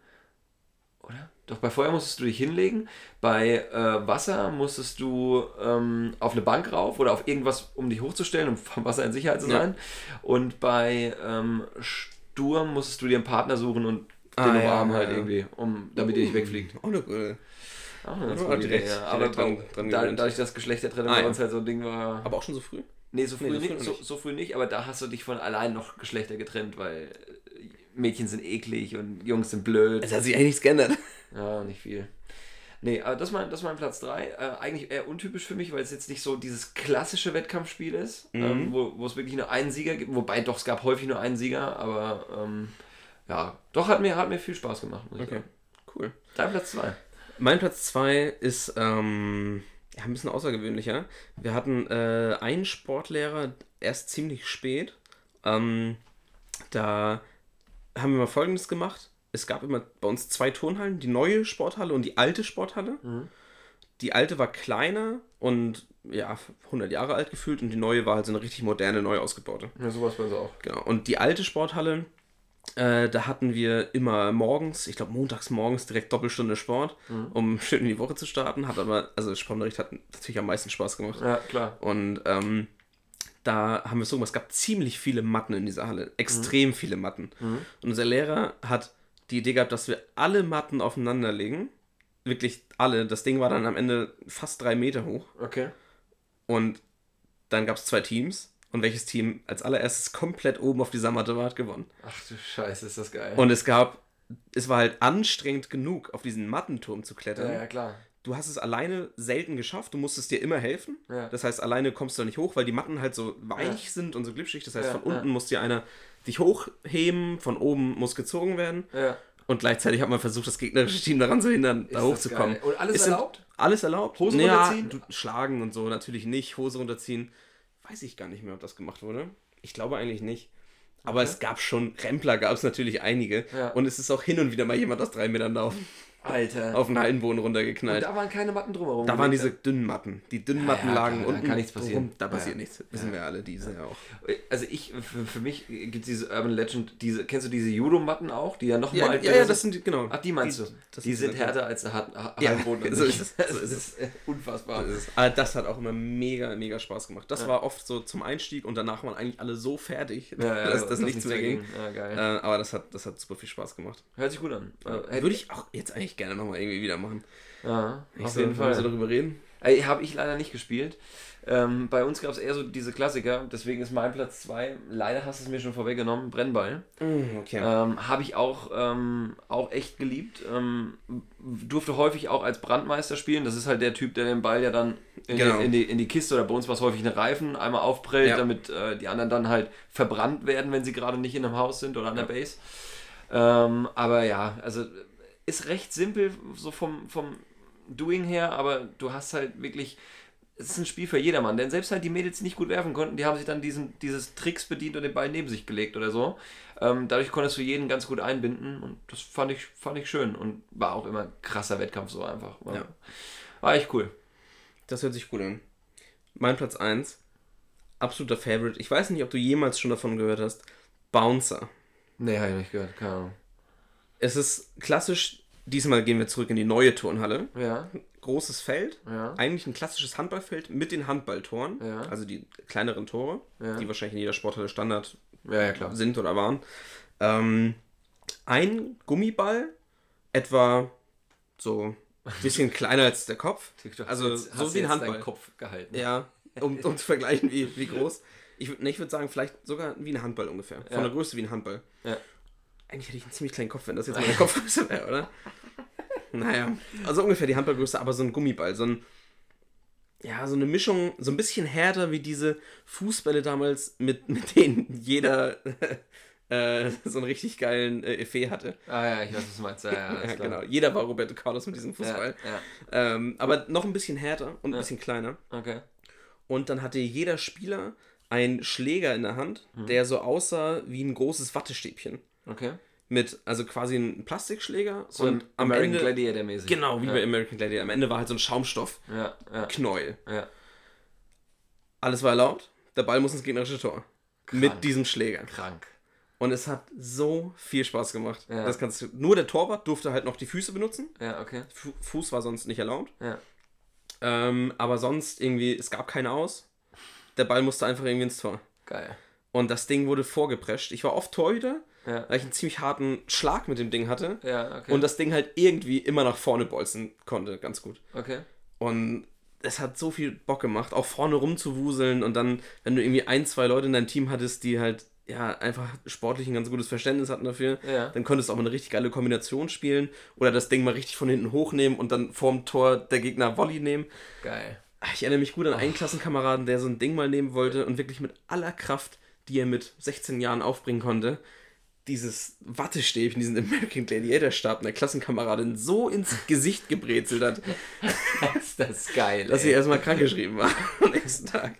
Oder? Doch, bei Feuer musstest du dich hinlegen. Bei äh, Wasser musstest du ähm, auf eine Bank rauf oder auf irgendwas, um dich hochzustellen, um vom Wasser in Sicherheit zu Ja. sein. Und bei ähm, Sturm musstest du dir einen Partner suchen und Ah, den umarmen ja, halt ja. irgendwie, um, damit ihr nicht wegfliegt. Oh, eine gute. Auch eine ganz gute direkt- Idee, ja. Aber dran- dran da, dadurch, dass Geschlechtertrennung Ah, bei uns halt so ein Ding war. Aber auch schon so früh? Nee, so früh, Nee, so früh nicht, so, so früh nicht, aber da hast du dich von allein noch Geschlechter getrennt, weil äh, Mädchen sind eklig und Jungs sind blöd. Es hat sich eigentlich nichts geändert. Ja, nicht viel. Nee, aber das ist mein, das ist mein Platz 3. Äh, eigentlich eher untypisch für mich, weil es jetzt nicht so dieses klassische Wettkampfspiel ist, Mhm. ähm, wo, wo es wirklich nur einen Sieger gibt. Wobei doch, es gab häufig nur einen Sieger, aber ähm, ja, doch hat mir, hat mir viel Spaß gemacht, Okay, sagen. cool. Dein Platz 2. Mein Platz 2 ist ähm, ja, ein bisschen außergewöhnlicher. Wir hatten äh, einen Sportlehrer erst ziemlich spät. Ähm, da haben wir mal Folgendes gemacht. Es gab immer bei uns zwei Turnhallen, die neue Sporthalle und die alte Sporthalle. Die alte war kleiner und ja, 100 Jahre alt gefühlt und die neue war halt so eine richtig moderne, neu ausgebaute. Ja, sowas bei uns auch. Genau. Und die alte Sporthalle, äh, da hatten wir immer morgens, ich glaube montags morgens direkt Doppelstunde Sport, um schön in die Woche zu starten. Hat aber, also Sportunterricht hat natürlich am meisten Spaß gemacht. Ja, klar. Und ähm, da haben wir es so gemacht, es gab ziemlich viele Matten in dieser Halle, extrem viele Matten. Und unser Lehrer hat die Idee gehabt, dass wir alle Matten aufeinander legen. Wirklich alle. Das Ding war dann am Ende fast drei Meter hoch. Okay. Und dann gab es zwei Teams. Und welches Team als allererstes komplett oben auf dieser Matte war, hat gewonnen. Ach du Scheiße, ist das geil. Und es gab, es war halt anstrengend genug, auf diesen Mattenturm zu klettern. ja, ja, klar. Du hast es alleine selten geschafft, du musstest dir immer helfen. Ja. Das heißt, alleine kommst du da nicht hoch, weil die Matten halt so weich sind und so glitschig. Das heißt, Ja, von unten ja. muss dir einer dich hochheben, von oben muss gezogen werden. Ja. Und gleichzeitig hat man versucht, das gegnerische Team daran zu hindern, da das hochzukommen. geil. Und alles Es sind erlaubt? Alles erlaubt. Hose ja, runterziehen? Schlagen und so natürlich nicht. Hose runterziehen. Weiß ich gar nicht mehr, ob das gemacht wurde. Ich glaube eigentlich nicht. Aber es gab schon, Rempler gab es natürlich einige. Ja. Und es ist auch hin und wieder mal jemand aus drei Metern auf, Alter. auf den Hallenboden und runtergeknallt. da waren keine Matten drumherum. Da waren diese dünnen Matten. Die dünnen Ja, Matten ja, lagen klar, da unten. kann nichts passieren. rum. Da passiert Ja. nichts. Wissen wir alle, die sind ja auch. Also ich, für, für mich gibt es diese Urban Legend, diese, kennst du diese Judo-Matten auch, die ja noch Ja, mal ja, ja, das sind die, genau. Ach, die meinst Die- du? die sind härter als der Ja, Hallenboden. an so ist es, Das ist äh, unfassbar. Das, ist, aber das hat auch immer mega, mega Spaß gemacht. Das Ja. war oft so zum Einstieg und danach waren eigentlich alle so fertig, Ja, ja, dass das nichts mehr ging. Ja. Äh, aber das hat, das hat super viel Spaß gemacht. Hört sich gut an. Äh, Würde ich auch jetzt eigentlich gerne nochmal irgendwie wieder machen. Ja, Ich auf jeden wir Fall. so darüber reden. Ey, Habe ich leider nicht gespielt. Ähm, bei uns gab es eher so diese Klassiker, deswegen ist mein Platz 2, leider hast du es mir schon vorweggenommen, Brennball. Okay. Ähm, Habe ich auch, ähm, auch echt geliebt. Ähm, durfte häufig auch als Brandmeister spielen. Das ist halt der Typ, der den Ball ja dann in, Genau. die, in, die, in die Kiste oder bei uns war es häufig eine Reifen einmal aufprellt, Ja. damit äh, die anderen dann halt verbrannt werden, wenn sie gerade nicht in einem Haus sind oder an der Base. Ähm, aber ja, also ist recht simpel so vom, vom Doing her, aber du hast halt wirklich es ist ein Spiel für jedermann, denn selbst halt die Mädels, die nicht gut werfen konnten, die haben sich dann diesen, dieses Tricks bedient und den Ball neben sich gelegt oder so. Ähm, dadurch konntest du jeden ganz gut einbinden und das fand ich, fand ich schön und war auch immer ein krasser Wettkampf so einfach. War, Ja. war echt cool. Das hört sich gut an. Mein Platz 1, absoluter Favorite. Ich weiß nicht, ob du jemals schon davon gehört hast. Bouncer. Nee, habe ich nicht gehört, keine Ahnung. Es ist klassisch, diesmal gehen wir zurück in die neue Turnhalle. Ja, Großes Feld, ja, eigentlich ein klassisches Handballfeld mit den Handballtoren, Ja. also die kleineren Tore, Ja. die wahrscheinlich in jeder Sporthalle Standard ja, ja sind oder waren. Ähm, ein Gummiball, etwa so ein bisschen kleiner als der Kopf. Also Jetzt so wie ein Handball. Kopf gehalten. Ja, um, um zu vergleichen, wie, wie groß. Ich, nee, ich würde sagen, vielleicht sogar wie ein Handball ungefähr. Von Ja. der Größe wie ein Handball. Eigentlich hätte ich einen ziemlich kleinen Kopf, wenn das jetzt meine Kopfgröße wäre, oder? Naja, also ungefähr die Handballgröße, aber so ein Gummiball, so ein. Ja, so eine Mischung, so ein bisschen härter wie diese Fußbälle damals, mit, mit denen jeder äh, so einen richtig geilen äh, Effet hatte. Ah ja, ich weiß, was du meinst. Ja, ja, Ja, genau. Jeder war Roberto Carlos mit diesem Fußball. Ja, Ähm, aber noch ein bisschen härter und ein bisschen kleiner. okay. Und dann hatte jeder Spieler einen Schläger in der Hand, Mhm. der so aussah wie ein großes Wattestäbchen. Okay. Mit, also quasi ein Plastikschläger So und am American Ende. Gladiator mäßig. Genau, wie ja. bei American Gladiator. Am Ende war halt so ein Schaumstoffknäuel. Ja, ja, ja. Alles war erlaubt. Der Ball muss ins gegnerische Tor. Mit diesem Schläger. Krank. Und es hat so viel Spaß gemacht. Ja. Das kannst du, nur der Torwart durfte halt noch die Füße benutzen. Ja, okay. Fu- Fuß war sonst nicht erlaubt. Ja. Ähm, aber sonst irgendwie, es gab keine aus. Der Ball musste einfach irgendwie ins Tor. Geil. Und das Ding wurde vorgeprescht. Ich war oft Torhüter, Ja. weil ich einen ziemlich harten Schlag mit dem Ding hatte. Ja, okay. Und das Ding halt irgendwie immer nach vorne bolzen konnte, ganz gut. okay. Und es hat so viel Bock gemacht, auch vorne rumzuwuseln und dann, wenn du irgendwie ein, zwei Leute in deinem Team hattest, die halt ja einfach sportlich ein ganz gutes Verständnis hatten dafür, Ja. dann konntest du auch mal eine richtig geile Kombination spielen oder das Ding mal richtig von hinten hochnehmen und dann vorm Tor der Gegner Volley nehmen. Geil. Ich erinnere mich gut an einen Klassenkameraden, der so ein Ding mal nehmen wollte und wirklich mit aller Kraft, die er mit 16 Jahren aufbringen konnte, dieses Wattestäbchen, diesen American Gladiator Stab einer Klassenkameradin so ins Gesicht gebrezelt hat, ist das geil. dass sie erstmal krankgeschrieben war am nächsten Tag.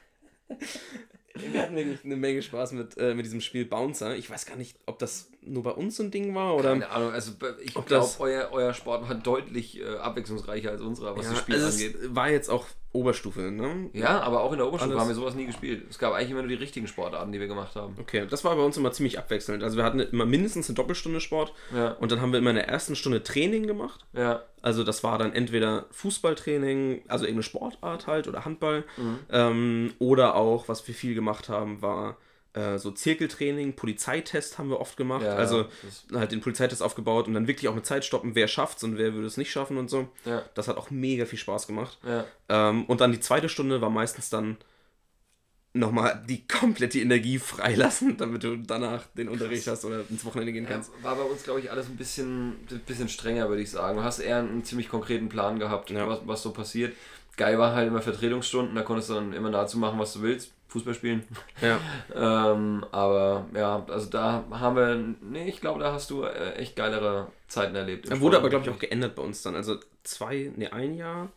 Wir hatten wirklich eine Menge Spaß mit, äh, mit diesem Spiel Bouncer. Ich weiß gar nicht, ob das nur bei uns so ein Ding war oder. Keine Ahnung, also ich glaube, euer, euer Sport war deutlich äh, abwechslungsreicher als unserer, was Ja, das Spiel also angeht. war jetzt auch Oberstufe, ne? Ja, aber auch in der Oberstufe Alles- haben wir sowas nie gespielt. Es gab eigentlich immer nur die richtigen Sportarten, die wir gemacht haben. Okay, das war bei uns immer ziemlich abwechselnd. Also wir hatten immer mindestens eine Doppelstunde Sport Ja. und dann haben wir immer in der ersten Stunde Training gemacht. Ja, Also das war dann entweder Fußballtraining, also irgendeine Sportart halt oder Handball. Mhm. Ähm, oder auch, was wir viel gemacht haben, war äh, so Zirkeltraining, Polizeitest haben wir oft gemacht. Ja, also halt den Polizeitest aufgebaut und dann wirklich auch mit Zeit stoppen, wer schafft's und wer würde es nicht schaffen und so. ja, Das hat auch mega viel Spaß gemacht. ja. Ähm, und dann die zweite Stunde war meistens dann nochmal die komplette Energie freilassen, damit du danach den Unterricht hast oder ins Wochenende gehen kannst. War bei uns, glaube ich, alles ein bisschen, ein bisschen strenger, würde ich sagen. Du hast eher einen ziemlich konkreten Plan gehabt, Ja. was, was so passiert. Geil war halt immer Vertretungsstunden, da konntest du dann immer dazu machen, was du willst. Fußball spielen. Ja. ähm, aber ja, also da haben wir, nee, ich glaube, da hast du äh, echt geilere Zeiten erlebt. Er wurde aber, glaube ich, auch geändert bei uns dann. Also zwei, nee, ein Jahr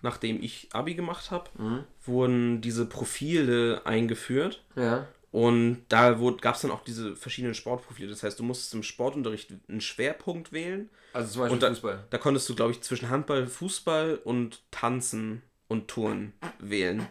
nachdem ich Abi gemacht habe, Mhm. wurden diese Profile eingeführt. Ja. Und da gab es dann auch diese verschiedenen Sportprofile. Das heißt, du musstest im Sportunterricht einen Schwerpunkt wählen. Also zum Beispiel Und da, Fußball. da konntest du, glaube ich, zwischen Handball, Fußball und Tanzen und Turnen wählen.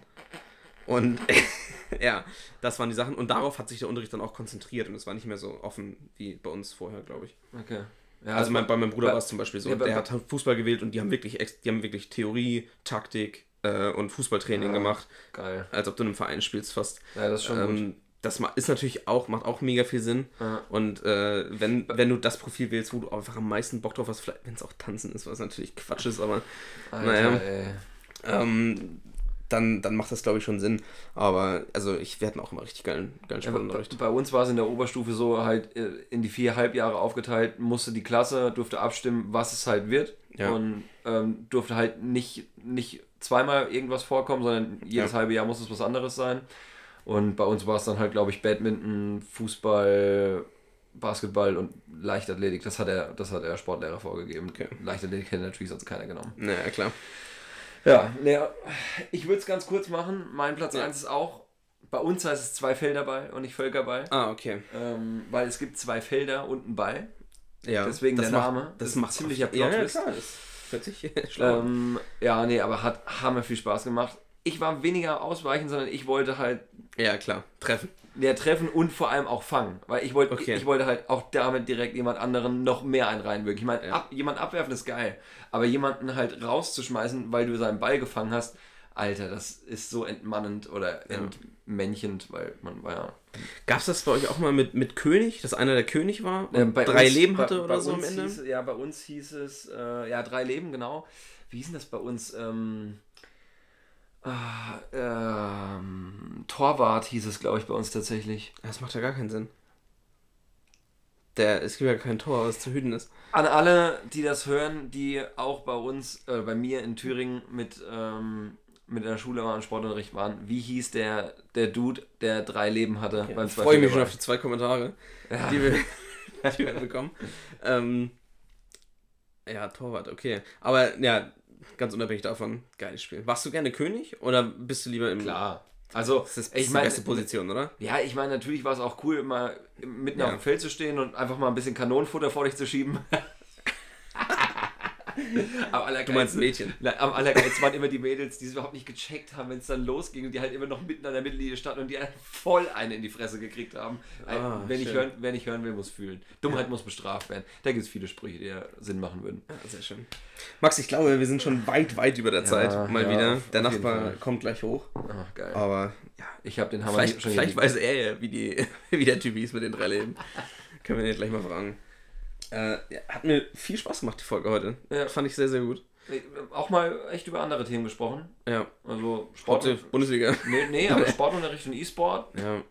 Und ja, das waren die Sachen. Und darauf hat sich der Unterricht dann auch konzentriert. Und es war nicht mehr so offen wie bei uns vorher, glaube ich. Okay. Ja, Also mein, bei meinem Bruder war es zum Beispiel so. ja, der hat Fußball gewählt und die haben wirklich, die haben wirklich Theorie, Taktik äh, und Fußballtraining Ah, gemacht. Geil. Als ob du in einem Verein spielst fast. Ja, das ist schon gut. Das ist natürlich auch, macht auch mega viel Sinn. Ja. Und äh, wenn, wenn du das Profil wählst, wo du einfach am meisten Bock drauf hast, vielleicht, wenn es auch Tanzen ist, was natürlich Quatsch ist, aber Alter, naja. ähm, dann, dann macht das, glaube ich, schon Sinn. Aber also ich, wir hatten auch immer richtig geilen, geilen Ja, bei, Sportunterricht. bei uns war es in der Oberstufe so halt äh, in die vier Halbjahre aufgeteilt, musste die Klasse, durfte abstimmen, was es halt wird. Ja. Und ähm, durfte halt nicht, nicht zweimal irgendwas vorkommen, sondern jedes halbe Jahr muss es was anderes sein. Und bei uns war es dann halt, glaube ich, Badminton, Fußball, Basketball und Leichtathletik. Das hat er, das hat der Sportlehrer vorgegeben. Okay. Leichtathletik hätte natürlich sonst keiner genommen. Naja, klar. Ja, ne, ich würde es ganz kurz machen. Mein Platz Ja. 1 ist auch, bei uns heißt es zwei Felderball und nicht Völkerball. Ah, okay. Ähm, weil es gibt zwei Felder und einen Ball. Ja, Deswegen der macht- Name. Das ist ein macht ziemlicher auf- Ja, ja, klar. Das hört sich schlau. Ähm, ja, nee, aber hat hammer viel Spaß gemacht. Ich war weniger ausweichen, sondern ich wollte halt Ja, klar. Treffen. ja, treffen und vor allem auch fangen. Weil ich wollte, Okay. ich wollte halt auch damit direkt jemand anderen noch mehr einen reinwirken. Ich meine, Ja. ab, jemand abwerfen ist geil. Aber jemanden halt rauszuschmeißen, weil du seinen Ball gefangen hast, Alter, das ist so entmannend oder Ja. entmänchend, weil man war ja. Gab es das bei euch auch mal mit, mit König, dass einer der König war und Ähm, bei drei uns- Leben bei- hatte bei oder so am Ende? Hieß, ja, bei uns hieß es, äh, ja, drei Leben, genau. Wie hieß denn das bei uns? Ähm, ähm, Torwart hieß es, glaube ich, bei uns tatsächlich. Das macht ja gar keinen Sinn. Der, es gibt ja kein Tor, was zu hüten ist. An alle, die das hören, die auch bei uns, äh, bei mir in Thüringen mit, ähm, mit der Schule waren, Sportunterricht waren, wie hieß der, der Dude, der drei Leben hatte Ja, beim ich freue mich schon auf die zwei Kommentare, Ja. die, wir, die wir bekommen. Ähm, ja, Torwart, okay. Aber ja, ganz unabhängig davon, geiles Spiel. Warst du gerne König oder bist du lieber im. Klar. Also, Das ist, ich die meine, beste Position, oder? Ja, ich meine, natürlich war es auch cool, mal mitten Ja. auf dem Feld zu stehen und einfach mal ein bisschen Kanonenfutter vor dich zu schieben. am Du meinst allergeilsten, Mädchen. Na, am allergeilsten waren immer die Mädels, die es überhaupt nicht gecheckt haben, wenn es dann losging und die halt immer noch mitten an der Mittellinie standen und die einen voll eine in die Fresse gekriegt haben. Ah, wenn, ich hören, wer nicht hören will, muss fühlen. Dummheit muss bestraft werden. Da gibt es viele Sprüche, die ja Sinn machen würden. Ja, sehr schön. Max, ich glaube, wir sind schon weit, weit über der Zeit. Mal ja, wieder. der Nachbar kommt gleich hoch. Ach, geil. Aber ja, Ich habe den Hammer vielleicht, schon vielleicht hier weiß er ja, wie, die, wie der Typ hieß mit den drei Leben. Können wir ihn gleich mal fragen. Äh, ja, hat mir viel Spaß gemacht, die Folge heute. Ja. Fand ich sehr, sehr gut. auch mal echt über andere Themen gesprochen. Ja, Also Sport, Sport, Bundesliga. Nee, nee, aber Sportunterricht und E-Sport Ja.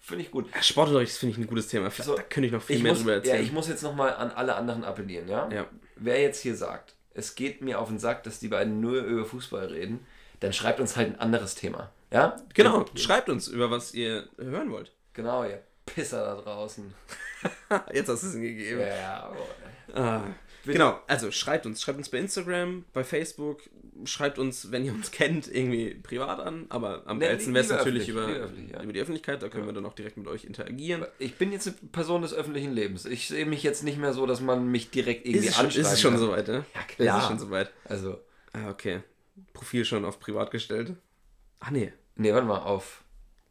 finde ich gut. Ja, Sportunterricht finde ich ein gutes Thema. Vielleicht, So, da könnte ich noch viel Ich mehr muss, drüber ja, erzählen. ich muss jetzt nochmal an alle anderen appellieren, ja? Ja. Wer jetzt hier sagt, es geht mir auf den Sack, dass die beiden nur über Fußball reden, dann schreibt uns halt ein anderes Thema. Ja? Genau, schreibt uns, über was ihr hören wollt. Genau, ihr Pisser da draußen. Jetzt hast du es ihm gegeben. Ja, aber, Ah. Genau, also schreibt uns. Schreibt uns bei Instagram, bei Facebook. Schreibt uns, wenn ihr uns kennt, irgendwie privat an. Aber am Nee, geilsten wäre es natürlich über, ja. über die Öffentlichkeit. Da können wir dann auch direkt mit euch interagieren. ich bin jetzt eine Person des öffentlichen Lebens. Ich sehe mich jetzt nicht mehr so, dass man mich direkt irgendwie Ist es, schon, ist es schon soweit, ne? Ja, Ist klar. es schon soweit. Also, Ah, okay. Profil schon auf privat gestellt. Ach nee. nee, warte mal, auf,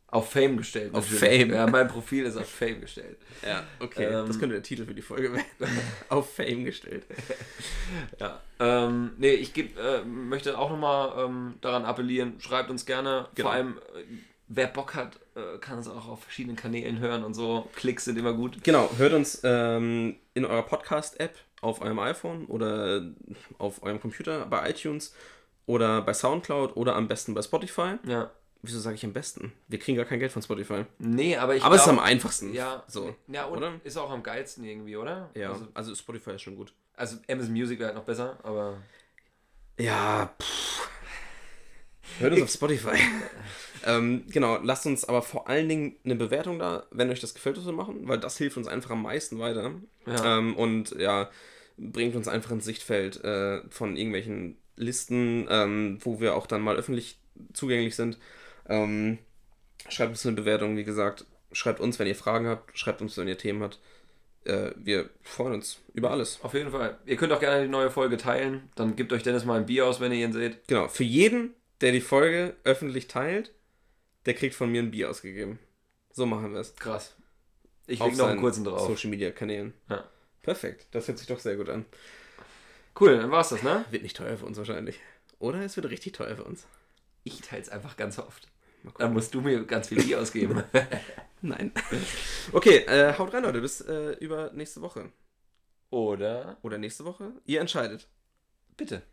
auf Fame gestellt. Auf natürlich. Fame. Ja, mein Profil ist auf Fame gestellt. Ja, okay. Ähm. das könnte der Titel für die Folge werden. auf Fame gestellt. Ja, ähm, nee, ich geb, äh, möchte auch nochmal ähm, daran appellieren, schreibt uns gerne, Genau. vor allem, äh, wer Bock hat, äh, kann es auch auf verschiedenen Kanälen hören und so, Klicks sind immer gut. Genau, hört uns ähm, in eurer Podcast-App auf eurem iPhone oder auf eurem Computer bei iTunes oder bei Soundcloud oder am besten bei Spotify. Ja, wieso sage ich am besten? Wir kriegen gar kein Geld von Spotify. Nee, aber ich Aber es ist am einfachsten. Ja, So. ja und oder? ist auch am geilsten irgendwie, oder? Ja, Also, also Spotify ist schon gut. also Amazon Music wäre halt noch besser, aber Ja, pff. Hört uns auf Spotify. ähm, genau, lasst uns aber vor allen Dingen eine Bewertung da, wenn euch das gefällt, was wir machen, weil das hilft uns einfach am meisten weiter. Ja. Ähm, und ja, bringt uns einfach ins Sichtfeld äh, von irgendwelchen Listen, ähm, wo wir auch dann mal öffentlich zugänglich sind. Ähm, schreibt uns eine Bewertung, wie gesagt. Schreibt uns, wenn ihr Fragen habt. Schreibt uns, wenn ihr Themen habt. Äh, wir freuen uns über alles. auf jeden Fall. Ihr könnt auch gerne die neue Folge teilen. Dann gebt euch Dennis mal ein Bier aus, wenn ihr ihn seht. Genau, für jeden, der die Folge öffentlich teilt, der kriegt von mir ein Bier ausgegeben. So machen wir es. Krass. Ich Auf leg noch einen kurzen drauf. Social Media Kanälen. Ja. Perfekt, das hört sich doch sehr gut an. Cool, dann war's das, ne? Wird nicht teuer für uns wahrscheinlich. Oder es wird richtig teuer für uns. Ich teil's einfach ganz oft. Dann musst du mir ganz viel Bier ausgeben. Nein. Okay, äh, haut rein, Leute. Bis äh, über nächste Woche. Oder Oder nächste Woche. Ihr entscheidet. bitte.